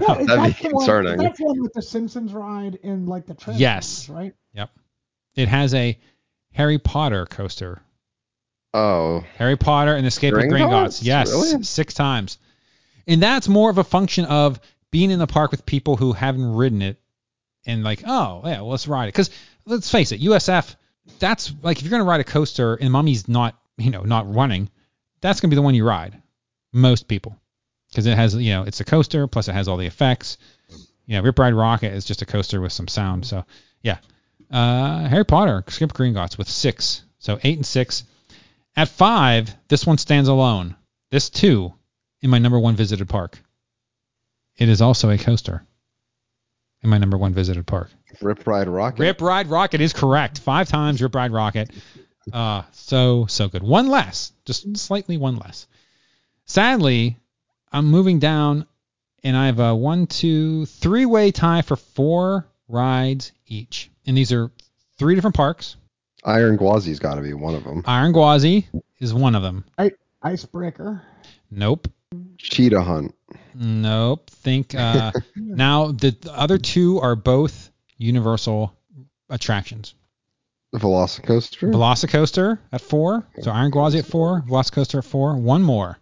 That'd is be that the one- concerning. That's one with the Simpsons ride in like the Transformers, Yes. right? Yep. It has a Harry Potter coaster. Oh, Harry Potter and the Escape of Gringotts? Gringotts. Yes, Really? six times. And that's more of a function of being in the park with people who haven't ridden it and like, oh, yeah, well, let's ride it. Because let's face it, USF, that's like if you're to ride a coaster and mommy's not, you know, not running, that's to be the one you ride. Most people. Because it has, you know, it's a coaster, plus it has all the effects. You know, Rip Ride Rocket is just a coaster with some sound. So, yeah. Uh, Harry Potter, Escape Gringotts with six. So eight and six. At five, this one stands alone. This two in my number one visited park. It is also a coaster. In my number one visited park. Rip Ride Rocket. Rip Ride Rocket is correct. Five times Rip Ride Rocket. Uh, so so good. One less, just slightly one less. Sadly, I'm moving down, and I have a one, two, three way tie for four rides each, and these are three different parks. Iron Gwazi's got to be one of them. Iron Gwazi is one of them. Icebreaker. Nope. Cheetah Hunt. Nope. Think uh, [LAUGHS] now the, the other two are both Universal attractions. The Velocicoaster. Velocicoaster at four. So Iron Gwazi at four. Velocicoaster at four. One more.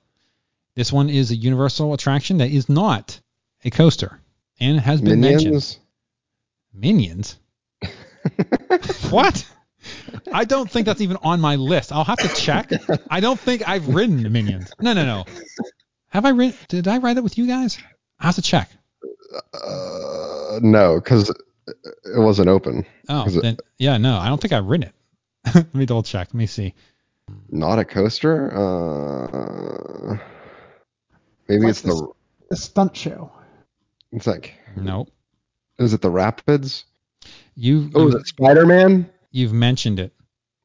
This one is a Universal attraction that is not a coaster and has been mentioned. Minions. Minions. [LAUGHS] what? I don't think that's even on my list. I'll have to check. I don't think I've ridden Minions. No, no, no. Have I ridden? Did I ride it with you guys? I have to check. Uh, no, because it wasn't open. Oh, Is it- yeah, no, I don't think I've ridden it. [LAUGHS] Let me double check. Let me see. Not a coaster. Uh, maybe Like it's the. The stunt show. It's like. Nope. Is it the Rapids? You, Oh, is it Spider Man? you've mentioned it.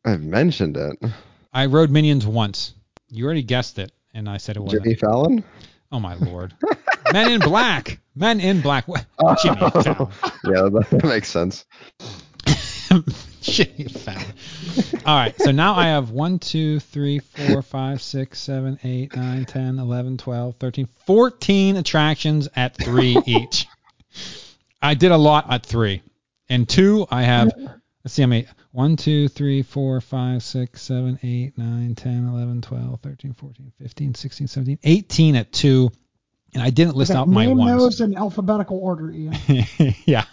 I've mentioned it. I rode Minions once. You already guessed it, and I said it wasn't. Jimmy Fallon. Oh my lord. Men in Black. Men in Black. What? Jimmy [LAUGHS] Fallon. yeah, that, that makes sense. [LAUGHS] Jimmy Fallon. All right. So now I have 1, 2, 3, 4, 5, 6, 7, 8, 9, 10, 11, 12, 13, 14 attractions at three [LAUGHS] each. I did a lot at three. And two, I have, let's see how many. 1, 2, 3, 4, 5, 6, 7, 8, 9, 10, 11, 12, 13, 14, 15, 16, 17, 18 at two. And I didn't list Okay, out my name ones. those in alphabetical order, Ian. [LAUGHS] yeah.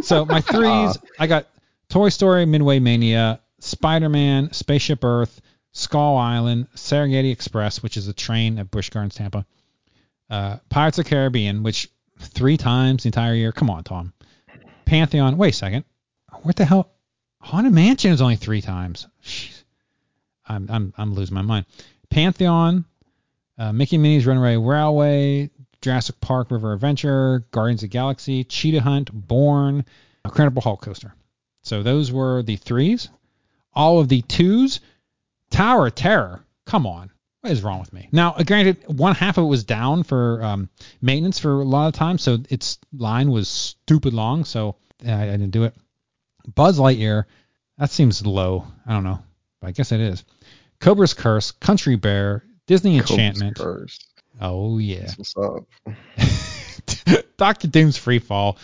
so my threes, I got Toy Story, Midway Mania, Spider-Man, Spaceship Earth, Skull Island, Serengeti Express, which is a train at Busch Gardens, Tampa, uh, Pirates of Caribbean, which three times the entire year. Come on, Tom. Pantheon. Wait a second. What the hell? Haunted Mansion is only three times. Jeez. I'm I'm I'm losing my mind. Pantheon, uh, Mickey and Minnie's Runaway Railway, Jurassic Park River Adventure, Guardians of Galaxy, Cheetah Hunt, Born, Incredible Hulk Coaster. So those were the threes. All of the twos, Tower of Terror. Come on. What is wrong with me? Now, uh, granted, one half of it was down for um, maintenance for a lot of time, so its line was stupid long, so uh, I, I didn't do it. Buzz Lightyear, that seems low. I don't know, but I guess it is. Cobra's Curse, Country Bear, Disney Enchantment. First. Oh yeah. That's what's up. [LAUGHS] Doctor Doom's Free Fall,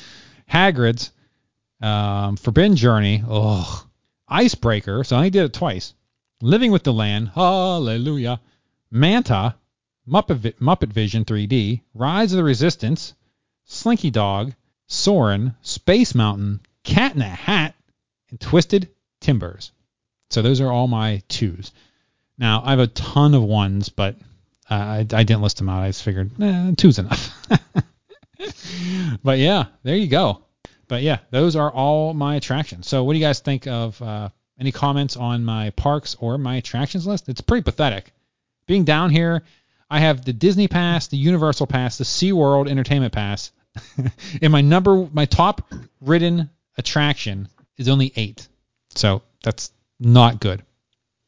Hagrid's, um, Forbidden Journey, oh, Icebreaker, so I only did it twice. Living with the Land, Hallelujah, Manta, Muppet, Muppet Vision 3D, Rise of the Resistance, Slinky Dog, Soarin', Space Mountain, Cat in a Hat, and Twisted Timbers. So those are all my twos. Now I have a ton of ones, but uh, I, I didn't list them out. I just figured eh, two's enough. [LAUGHS] but yeah, there you go. But yeah, those are all my attractions. So what do you guys think of uh, any comments on my parks or my attractions list? It's pretty pathetic. Being down here, I have the Disney Pass, the Universal Pass, the SeaWorld Entertainment Pass. [LAUGHS] and my number, my top ridden attraction is only eight. So that's not good.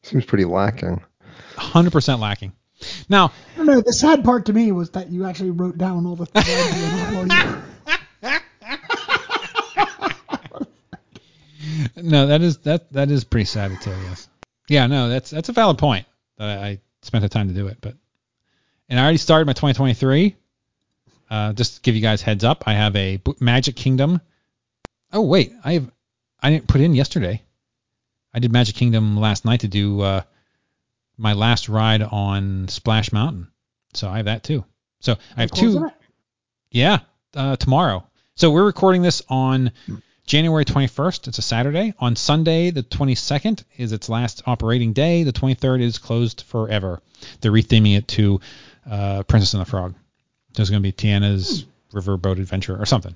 Seems pretty lacking. 100% lacking. Now, I don't know. The sad part to me was that you actually wrote down all the things you went on. [LAUGHS] no, that is that that is pretty sad to tell. Yes. Yeah, no, that's that's a valid point. That I spent the time to do it, but and I already started my 2023. Uh, just to give you guys heads up, I have a B- Magic Kingdom. Oh wait, I have I didn't put in yesterday. I did Magic Kingdom last night to do uh, my last ride on Splash Mountain, so I have that too. So I have two. Yeah, uh, tomorrow. So we're recording this on January 21st. It's a Saturday. On Sunday, the 22nd, is its last operating day. The 23rd is closed forever. They're retheming it to uh, Princess and the Frog. There's going to be Tiana's Riverboat Adventure or something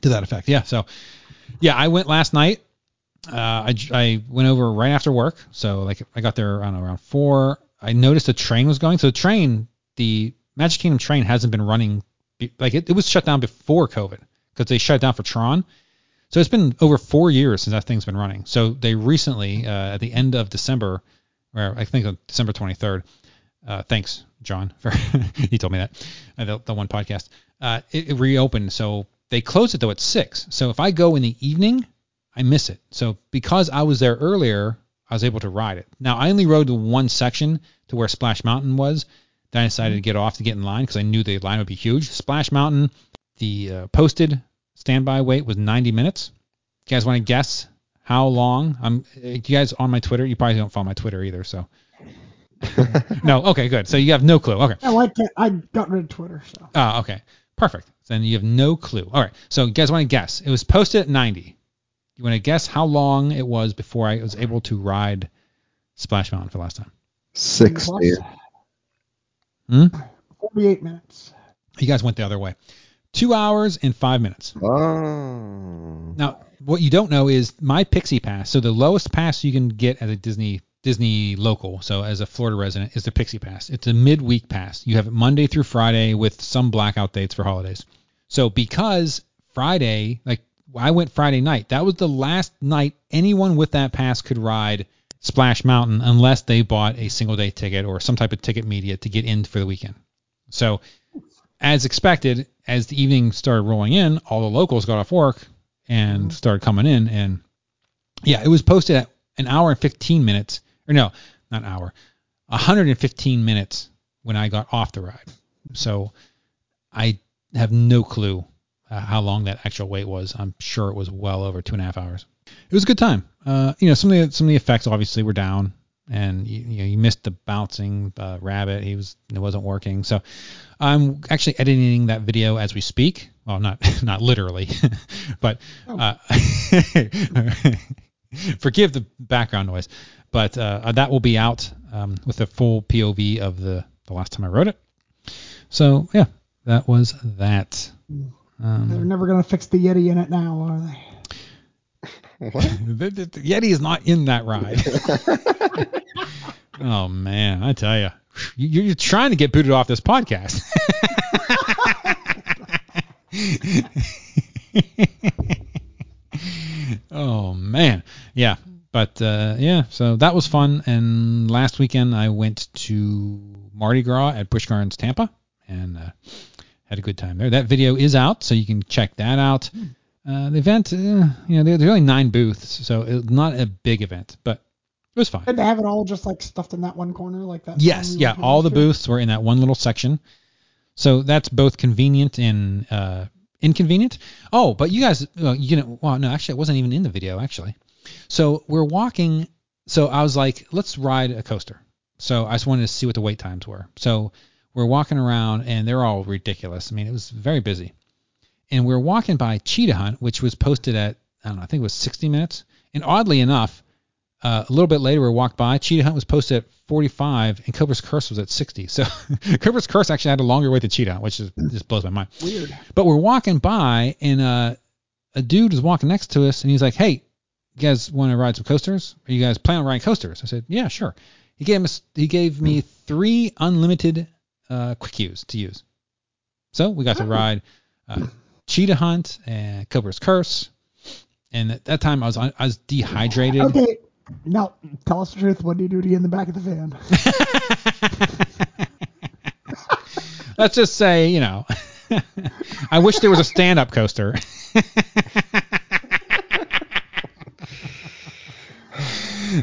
to that effect. Yeah. So, yeah, I went last night. Uh, I, I went over right after work. So, like, I got there, I don't know, around four. I noticed a train was going. So, the train, the Magic Kingdom train hasn't been running. Like, it, it was shut down before COVID because they shut down for Tron. So it's been over four years since that thing's been running. So they recently, uh, at the end of December, or I think on December 23rd, uh, thanks, John, for [LAUGHS] he told me that, uh, the, the one podcast, uh, it, it reopened. So they close it though at six. So if I go in the evening, I miss it. So because I was there earlier, I was able to ride it. Now I only rode the one section to where Splash Mountain was. Then I decided to get off to get in line because I knew the line would be huge. Splash Mountain, the uh, posted standby wait was 90 minutes. You guys want to guess how long? I'm. You guys on my Twitter? You probably don't follow my Twitter either, so. [LAUGHS] no. Okay. Good. So you have no clue. Okay. No, I like it. I got rid of Twitter, so. Oh, okay. Perfect. Then you have no clue. All right. So you guys want to guess? It was posted at 90. You want to guess how long it was before I was able to ride Splash Mountain for the last time? 60. Hmm? 48 minutes. You guys went the other way. Two hours and five minutes. Oh. Now, what you don't know is my Pixie Pass. So the lowest pass you can get at a Disney Disney local, so as a Florida resident, is the Pixie Pass. It's a midweek pass. You have it Monday through Friday with some blackout dates for holidays. So because Friday, like I went Friday night, that was the last night anyone with that pass could ride Splash Mountain unless they bought a single day ticket or some type of ticket media to get in for the weekend. So as expected, as the evening started rolling in, all the locals got off work and mm-hmm. started coming in. And yeah, it was posted at an hour and 15 minutes, or no, not an hour, 115 minutes when I got off the ride. So I have no clue uh, how long that actual wait was. I'm sure it was well over two and a half hours. It was a good time. Uh, you know, some of the some of the effects obviously were down, and you, you know you missed the bouncing uh, rabbit. He was it wasn't working. So I'm actually editing that video as we speak. Well, not [LAUGHS] not literally, [LAUGHS] but uh, [LAUGHS] forgive the background noise. But uh, that will be out um, with a full POV of the the last time I wrote it. So yeah, that was that. They're Um, never going to fix the Yeti in it now, are they? [LAUGHS] What? [LAUGHS] the, the, the Yeti is not in that ride. [LAUGHS] oh man, I tell you, you you're trying to get booted off this podcast. oh man, yeah, but uh, yeah, so that was fun. And last weekend I went to Mardi Gras at Busch Gardens, Tampa, and uh, had a good time there. That video is out, so you can check that out. Uh, the event, uh, you know, there's only nine booths, so it's not a big event, but it was fun. Did they have it all just like stuffed in that one corner like that? Yes, yeah, all the booths were in that one little section. So that's both convenient and uh, inconvenient. Oh, but you guys, uh, you know, well, no, actually, it wasn't even in the video, actually. So we're walking. So I was like, let's ride a coaster. So I just wanted to see what the wait times were. So we're walking around, and they're all ridiculous. I mean, it was very busy. And we are walking by Cheetah Hunt, which was posted at, I don't know, I think it was 60 minutes. And oddly enough, uh, a little bit later, we walked by. Cheetah Hunt was posted at 45, and Cobra's Curse was at 60. So [LAUGHS] Cobra's Curse actually had a longer wait than Cheetah Hunt, which is, just blows my mind. Weird. But we're walking by, and uh, a dude was walking next to us, and he's like, "Hey, you guys want to ride some coasters? Are you guys planning on riding coasters?" I said, "Yeah, sure." He gave us he gave me three unlimited uh, quick use to use. So we got to ride uh, Cheetah Hunt and Cobra's Curse. And at that time, I was I was dehydrated. Okay. Now, tell us the truth. What do you do to you in the back of the van? [LAUGHS] Let's just say, you know, [LAUGHS] I wish there was a stand-up coaster. [LAUGHS]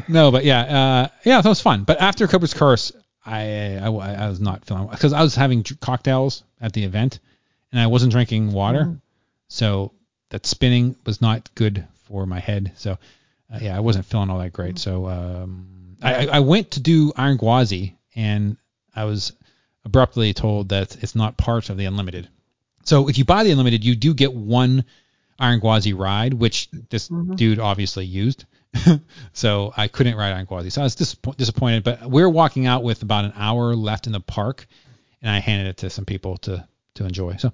no, but yeah, uh, yeah, that was fun. But after Cobra's Curse, I, I, I was not feeling because I was having cocktails at the event, and I wasn't drinking water, so that spinning was not good for my head. So uh, yeah, I wasn't feeling all that great. So um, I, I went to do Iron Gwazi, and I was abruptly told that it's not part of the unlimited. So if you buy the unlimited, you do get one Iron Gwazi ride, which this dude obviously used. [LAUGHS] so I couldn't ride on Gwazi. So I was disappoint- disappointed. But we're walking out with about an hour left in the park, and I handed it to some people to to enjoy. So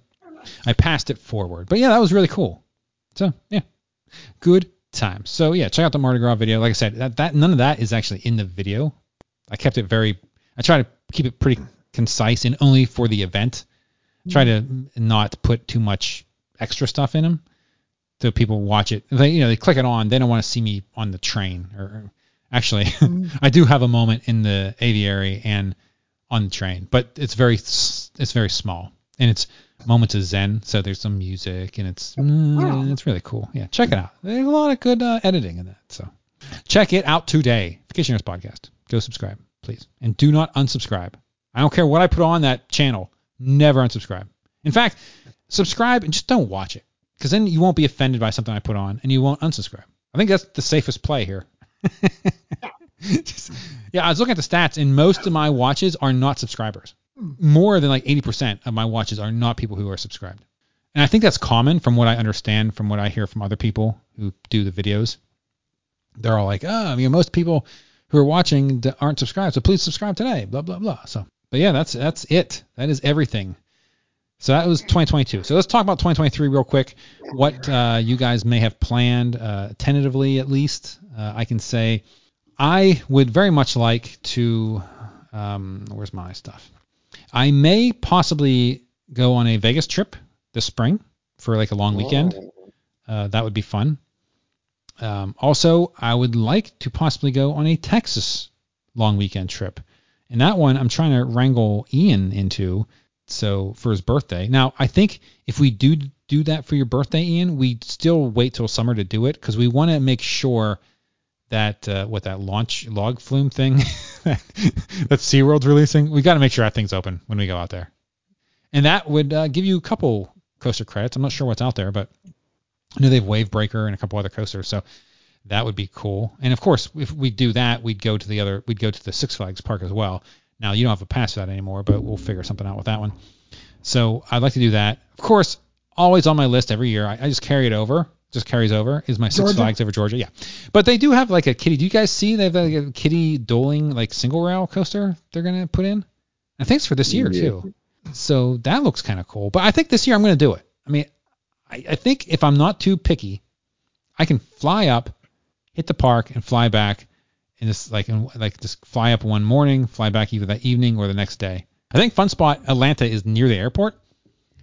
I passed it forward. But yeah, that was really cool. So yeah, good time. So yeah, check out the Mardi Gras video. Like I said, that, that none of that is actually in the video. I kept it very. I try to keep it pretty concise and only for the event. Try to not put too much extra stuff in them, so people watch it. They you know they click it on. They don't want to see me on the train. Or, actually, [LAUGHS] I do have a moment in the aviary and on the train, but it's very it's very small and it's moments of zen. So there's some music and it's mm, it's really cool. Yeah, check it out. There's a lot of good uh, editing in that. So check it out today. Vacationeers Podcast. Go subscribe, please, and do not unsubscribe. I don't care what I put on that channel. Never unsubscribe. In fact, subscribe and just don't watch it, because then you won't be offended by something I put on, and you won't unsubscribe. I think that's the safest play here. [LAUGHS] [LAUGHS] Just- yeah, I was looking at the stats, and most of my watches are not subscribers. More than like 80% of my watches are not people who are subscribed. And I think that's common from what I understand, from what I hear from other people who do the videos. They're all like, oh, you know, most people who are watching aren't subscribed, so please subscribe today, blah, blah, blah. So, but yeah, that's that's it. That is everything. So that was 2022. So let's talk about 2023 real quick. What uh, you guys may have planned, uh, tentatively at least. Uh, I can say I would very much like to. Um, where's my stuff? I may possibly go on a Vegas trip this spring for like a long weekend. Uh, that would be fun. Um, also, I would like to possibly go on a Texas long weekend trip. And that one I'm trying to wrangle Ian into so for his birthday. Now, I think if we do do that for your birthday, Ian, we still wait till summer to do it because we want to make sure that uh, what that launch log flume thing [LAUGHS] that SeaWorld's releasing, we got to make sure that thing's open when we go out there. And that would uh, give you a couple coaster credits. I'm not sure what's out there, but I know they have Wave Breaker and a couple other coasters, so that would be cool. And of course, if we do that, we'd go to the other, we'd go to the Six Flags park as well. Now you don't have a pass for that anymore, but we'll figure something out with that one. So I'd like to do that. Of course, always on my list every year. I, I just carry it over. Just carries over is my Six Georgia? Flags over Georgia. Yeah, but they do have like a kitty. Do you guys see they have like a kitty doling like single rail coaster they're gonna put in? I think it's for this year Yeah. too. So that looks kind of cool. But I think this year I'm gonna do it. I mean, I, I think if I'm not too picky, I can fly up, hit the park, and fly back, and just like and like just fly up one morning, fly back either that evening or the next day. I think Fun Spot Atlanta is near the airport,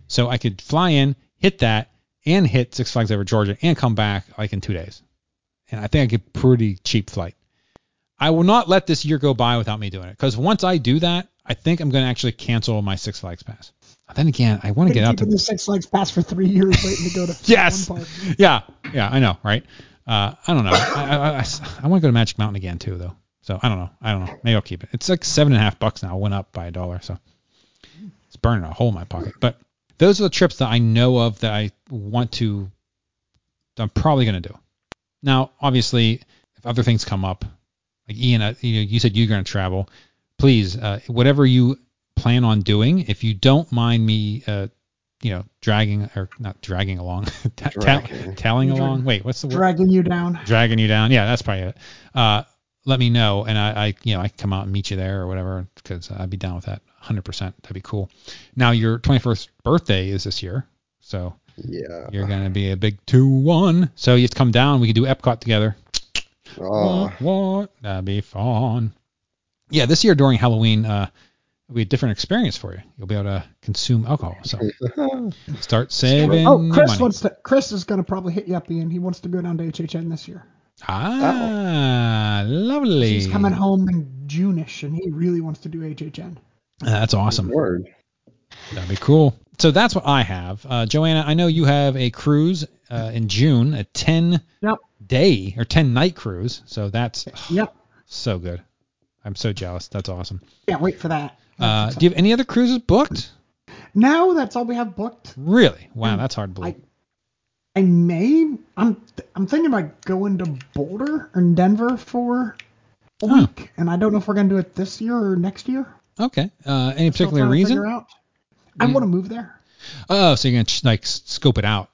so I could fly in, hit that, and hit Six Flags Over Georgia, and come back like in two days. And I think I get pretty cheap flight. I will not let this year go by without me doing it because once I do that, I think I'm going to actually cancel my Six Flags pass. Then again, I want to get out to the Six Flags pass for three years waiting to go to [LAUGHS] Yes. one park. yeah, yeah, I know, right? Uh, I don't know. I, I, I, want to go to Magic Mountain again too, though. So I don't know. I don't know. Maybe I'll keep it. It's like seven and a half bucks now. It went up by a dollar, so it's burning a hole in my pocket. But those are the trips that I know of that I want to. That I'm probably gonna do. Now, obviously, if other things come up, like Ian, uh, you, know, you said you're gonna travel. Please, uh, whatever you plan on doing, if you don't mind me, uh, you know, dragging or not dragging along, [LAUGHS] ta- ta- Dragging. tailing along. Wait, what's the word? Dragging you down. dragging you down. Yeah, that's probably it. Uh, let me know, and I, I, you know, I can come out and meet you there or whatever, because I'd be down with that 100%. That'd be cool. Now, your 21st birthday is this year, so Yeah. you're gonna be a big two-one. So you have to come down. We can do Epcot together. Oh, What? What? That'd be fun. Yeah, this year during Halloween, uh, it'll be a different experience for you. You'll be able to consume alcohol. So [LAUGHS] start saving Oh, Chris money. wants to. Chris is gonna probably hit you up, Ian. He wants to go down to HHN this year. Ah, lovely. He's coming home in June-ish, and he really wants to do HHN. That's awesome. word. That'd be cool. So that's what I have. Uh, Joanna, I know you have a cruise uh, in June, a 10 Yep. day or 10 night cruise. So that's Yep. so good. I'm so jealous. That's awesome. Can't wait for that. Uh, do you have any other cruises booked? No, that's all we have booked. Really? Wow, that's hard to believe. I may. I'm. I'm thinking about going to Boulder or Denver for a Huh. week, and I don't know if we're gonna do it this year or next year. okay. Uh, any Still particular trying to reason? figure out. I Yeah. want to move there. Oh, so you're gonna like s- scope it out.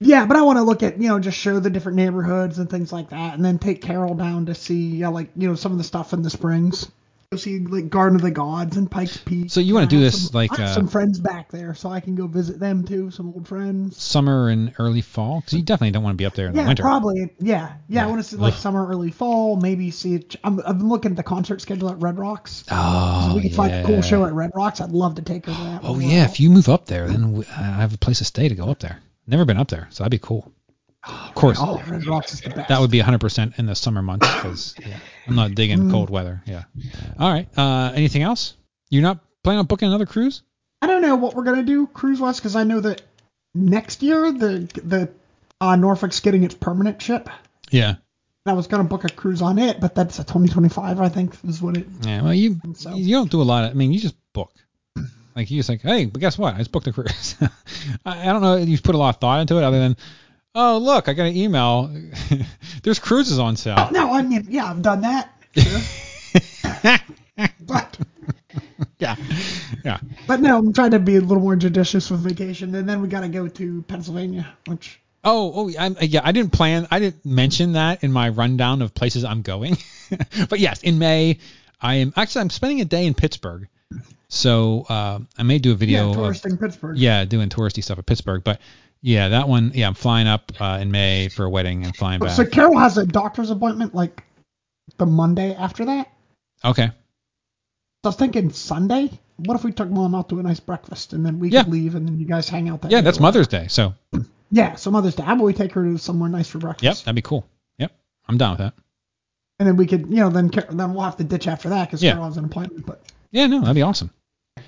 Yeah, but I want to look at you know just show the different neighborhoods and things like that, and then take Carol down to see yeah, like you know some of the stuff in the Springs. Go see like Garden of the Gods and Pikes Peak. So you wanna do this, some- like, I have uh, some friends back there, so I can go visit them too, some old friends. Summer and early fall, because you definitely don't want to be up there in Yeah, the winter. Yeah, probably. Yeah, yeah. I want to see like Ugh. summer, early fall. Maybe see. It, I'm, I've been looking at the concert schedule at Red Rocks. Oh, if we could find a cool show at Red Rocks, I'd love to take her to that. Oh yeah, if you move up there, then we, I have a place to stay to go up there. Never been up there, so that'd be cool. Of course, Oh, Red Rocks is the best. that would be 100% in the summer months because [LAUGHS] yeah, I'm not digging Mm. cold weather. Yeah. All right. Uh, anything else? You're not planning on booking another cruise? I don't know what we're gonna do cruise wise because I know that next year the the uh, Norfolk's getting its permanent ship. Yeah. I was gonna book a cruise on it, but that's a 2025, I think, is what it. Yeah, well, you So- you don't do a lot of. I mean, you just book. Like you just like, hey, but guess what? I just booked a cruise. [LAUGHS] I, I don't know. if You've put a lot of thought into it, other than, oh look, I got an email. [LAUGHS] There's cruises on sale. No, I mean, yeah, I've done that. Sure. [LAUGHS] but yeah, yeah. but no, I'm trying to be a little more judicious with vacation, and then we gotta go to Pennsylvania, which Oh, oh, I'm, yeah. I didn't plan. I didn't mention that in my rundown of places I'm going. [LAUGHS] but yes, in May, I am actually I'm spending a day in Pittsburgh. So uh, I may do a yeah, video. of, touristing Pittsburgh. yeah, doing touristy stuff at Pittsburgh. But yeah, that one. Yeah, I'm flying up uh, in May for a wedding and flying back. So Carol has a doctor's appointment like the Monday after that. Okay. So I was thinking Sunday. What if we took mom out to a nice breakfast and then we Yeah. could leave and then you guys hang out that Yeah, that's? Mother's Day. So Yeah, so Mother's Day. How about we take her to somewhere nice for breakfast? yep, that'd be cool. Yep, I'm down with that. And then we could, you know, then then we'll have to ditch after that because Yeah. Carol has an appointment. But Yeah, no, that'd be awesome.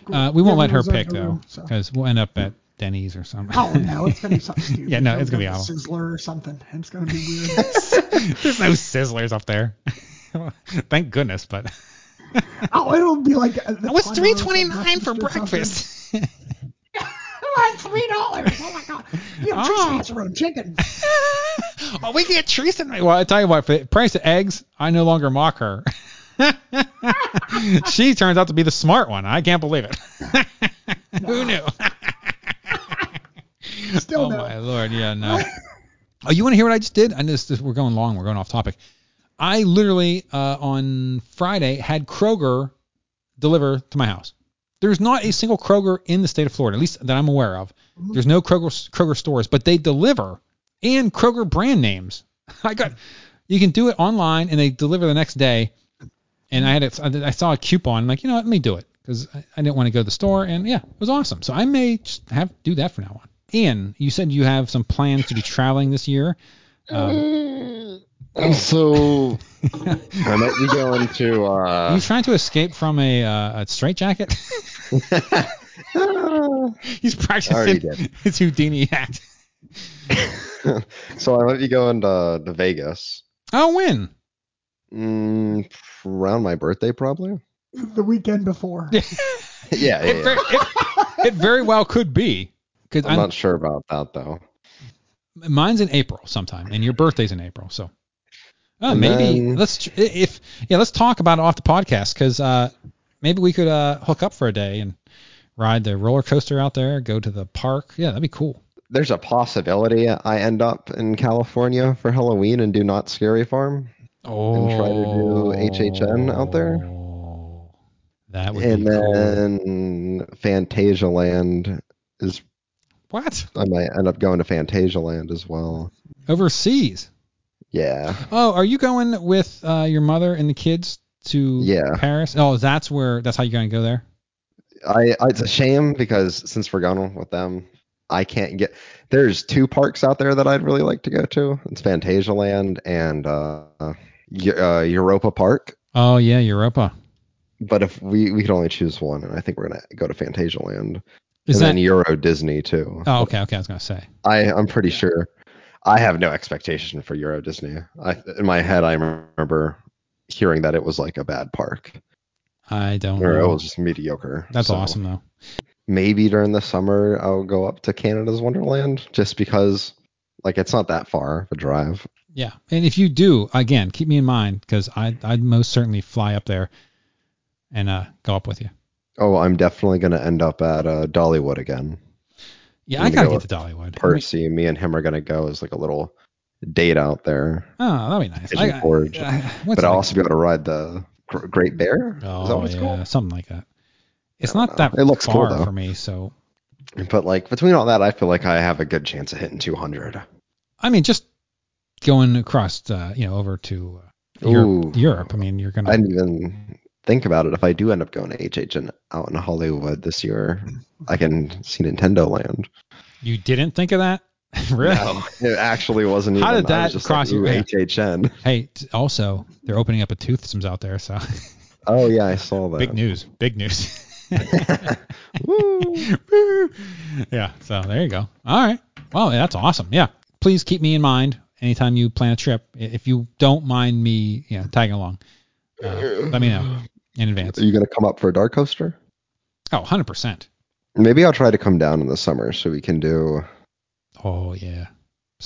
cool. Uh, we won't Yeah, let her pick though, room, so. because we'll end up at Denny's or something. Oh no, it's gonna be [LAUGHS] something stupid. Yeah, no, it's gonna be go awful. Sizzler or something. It's gonna be weird. [LAUGHS] [LAUGHS] There's no sizzlers up there. Thank goodness, but oh, it'll be like uh, it was three twenty nine for breakfast. Like three dollars. Oh my god. You know, Teresa Oh. has her own chicken. oh, we get Teresa. Well, I tell you what, for the price of eggs, I no longer mock her. she turns out to be the smart one. I can't believe it. Who knew? [LAUGHS] Still oh no. my lord, yeah, no. [LAUGHS] oh, you want to hear what I just did? I just we're going long. We're going off topic. I literally uh, on Friday had Kroger deliver to my house. There's not a single Kroger in the state of Florida, at least that I'm aware of. There's no Kroger Kroger stores, but they deliver and Kroger brand names. [LAUGHS] I got you can do it online and they deliver the next day. And I had it, I saw a coupon. I'm like, you know what, let me do it because I, I didn't want to go to the store. And yeah, it was awesome. So I may just have do that from now on. Ian, you said you have some plans to be traveling this year. Um, [LAUGHS] So [LAUGHS] I might be going to. are Uh, you trying to escape from a, uh, a straitjacket? [LAUGHS] He's practicing Already his Houdini act. so I might be going to, to Vegas. Oh, when? Mm, around my birthday, probably. The weekend before. Yeah, yeah. It, yeah. very, it, it very well could be. Because I'm not sure about that though. mine's in April sometime, and your birthday's in April, so oh, And maybe then- let's if yeah, let's talk about it off the podcast because uh, maybe we could uh, hook up for a day and ride the roller coaster out there, go to the park. Yeah, that'd be cool. There's a possibility I end up in California for Halloween and do Knott's Scary Farm. Oh, And try to do HHN out there. That would and be cool. then Phantasialand is What I might end up going to Phantasialand as well. overseas? Yeah. Oh, are you going with uh, your mother and the kids to Yeah. Paris? Oh, that's where. That's how you're gonna go there. I, I it's a shame because since we're going with them, I can't get there's two parks out there that I'd really like to go to. It's Phantasialand and uh, uh Europa Park. Oh yeah, Europa. But if we we could only choose one, and I think we're gonna go to Phantasialand. Is and that? then Euro Disney too. oh, okay, okay. I was gonna say. I I'm pretty sure. I have no expectation for Euro Disney. I in my head I remember hearing that it was like a bad park I don't or it was just mediocre. That's So awesome though. Maybe during the summer I'll go up to Canada's Wonderland just because like it's not that far of a drive. Yeah, and if you do, again, keep me in mind because I I'd most certainly fly up there and uh go up with you. Oh, I'm definitely gonna end up at uh, Dollywood again. Yeah, gonna gotta go get to Dollywood. Percy, me and him are gonna go as like a little date out there. Oh, that'd be nice. I, Forge. uh, what's but I'll also be able to ride the Great Bear. Oh yeah, called? something like that. It's not know. that It looks cool, far though. for me, so But like between all that, I feel like I have a good chance of hitting 200. I mean, just going across, uh, you know, over to uh, Europe. Europe. I mean, you're gonna. I didn't even think about it. If I do end up going to HHN out in Hollywood this year, I can see Nintendo Land. you didn't think of that, [LAUGHS] really? No, it actually wasn't even. How did I was that just cross like, your- yeah. HHN? [LAUGHS] Hey, also they're opening up a toothsomes out there, so [LAUGHS] Oh yeah, I saw that. big news, big news. Yeah, so there you go. All right. Well, that's awesome. Yeah. Please keep me in mind anytime you plan a trip, if you don't mind me, you know, tagging along, uh, let me know in advance. Are you gonna come up for a dark coaster? Oh, 100%. Maybe I'll try to come down in the summer so we can do Oh, yeah.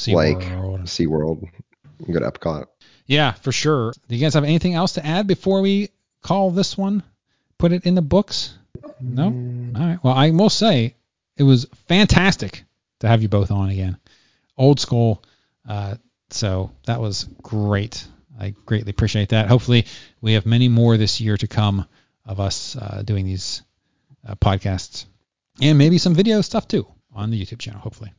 Like- SeaWorld. SeaWorld. and Go to Epcot. Yeah, for sure. Do you guys have anything else to add before we call this one? Put it in the books? No? All right. Well, I will say it was fantastic to have you both on again. Old school. Uh, so that was great. I greatly appreciate that. Hopefully, we have many more this year to come of us uh, doing these uh, podcasts and maybe some video stuff too on the YouTube channel, hopefully.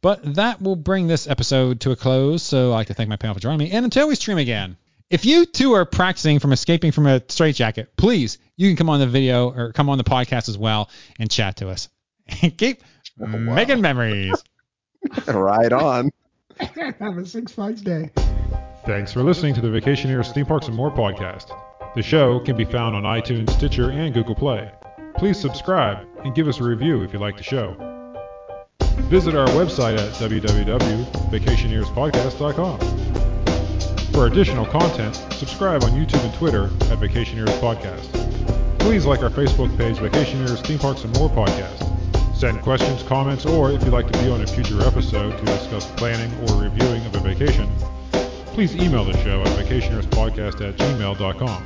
But that will bring this episode to a close. So I'd like to thank my panel for joining me. And until we stream again, if you too are practicing from escaping from a straitjacket, please, you can come on the video or come on the podcast as well and chat to us. And [LAUGHS] keep Oh, wow. making memories. [LAUGHS] right on. [LAUGHS] Have a Six Flags day. Thanks for listening to the Vacationeers, Theme Parks and More podcast. The show can be found on iTunes, Stitcher, and Google Play. Please subscribe and give us a review if you like the show. Visit our website at www.vacationeerspodcast.com. For additional content, subscribe on YouTube and Twitter at Vacationeers Podcast. Please like our Facebook page, Vacationeers, Theme Parks and More Podcast. Send questions, comments, or if you'd like to be on a future episode to discuss planning or reviewing of a vacation, please email the show at vacationeerspodcast at gmail.com.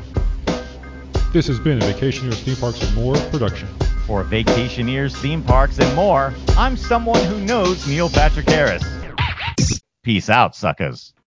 This has been a Vacationeers Theme Parks and More production. For Vacationeers theme parks, and more, I'm someone who knows Neil Patrick Harris. Peace out, suckers.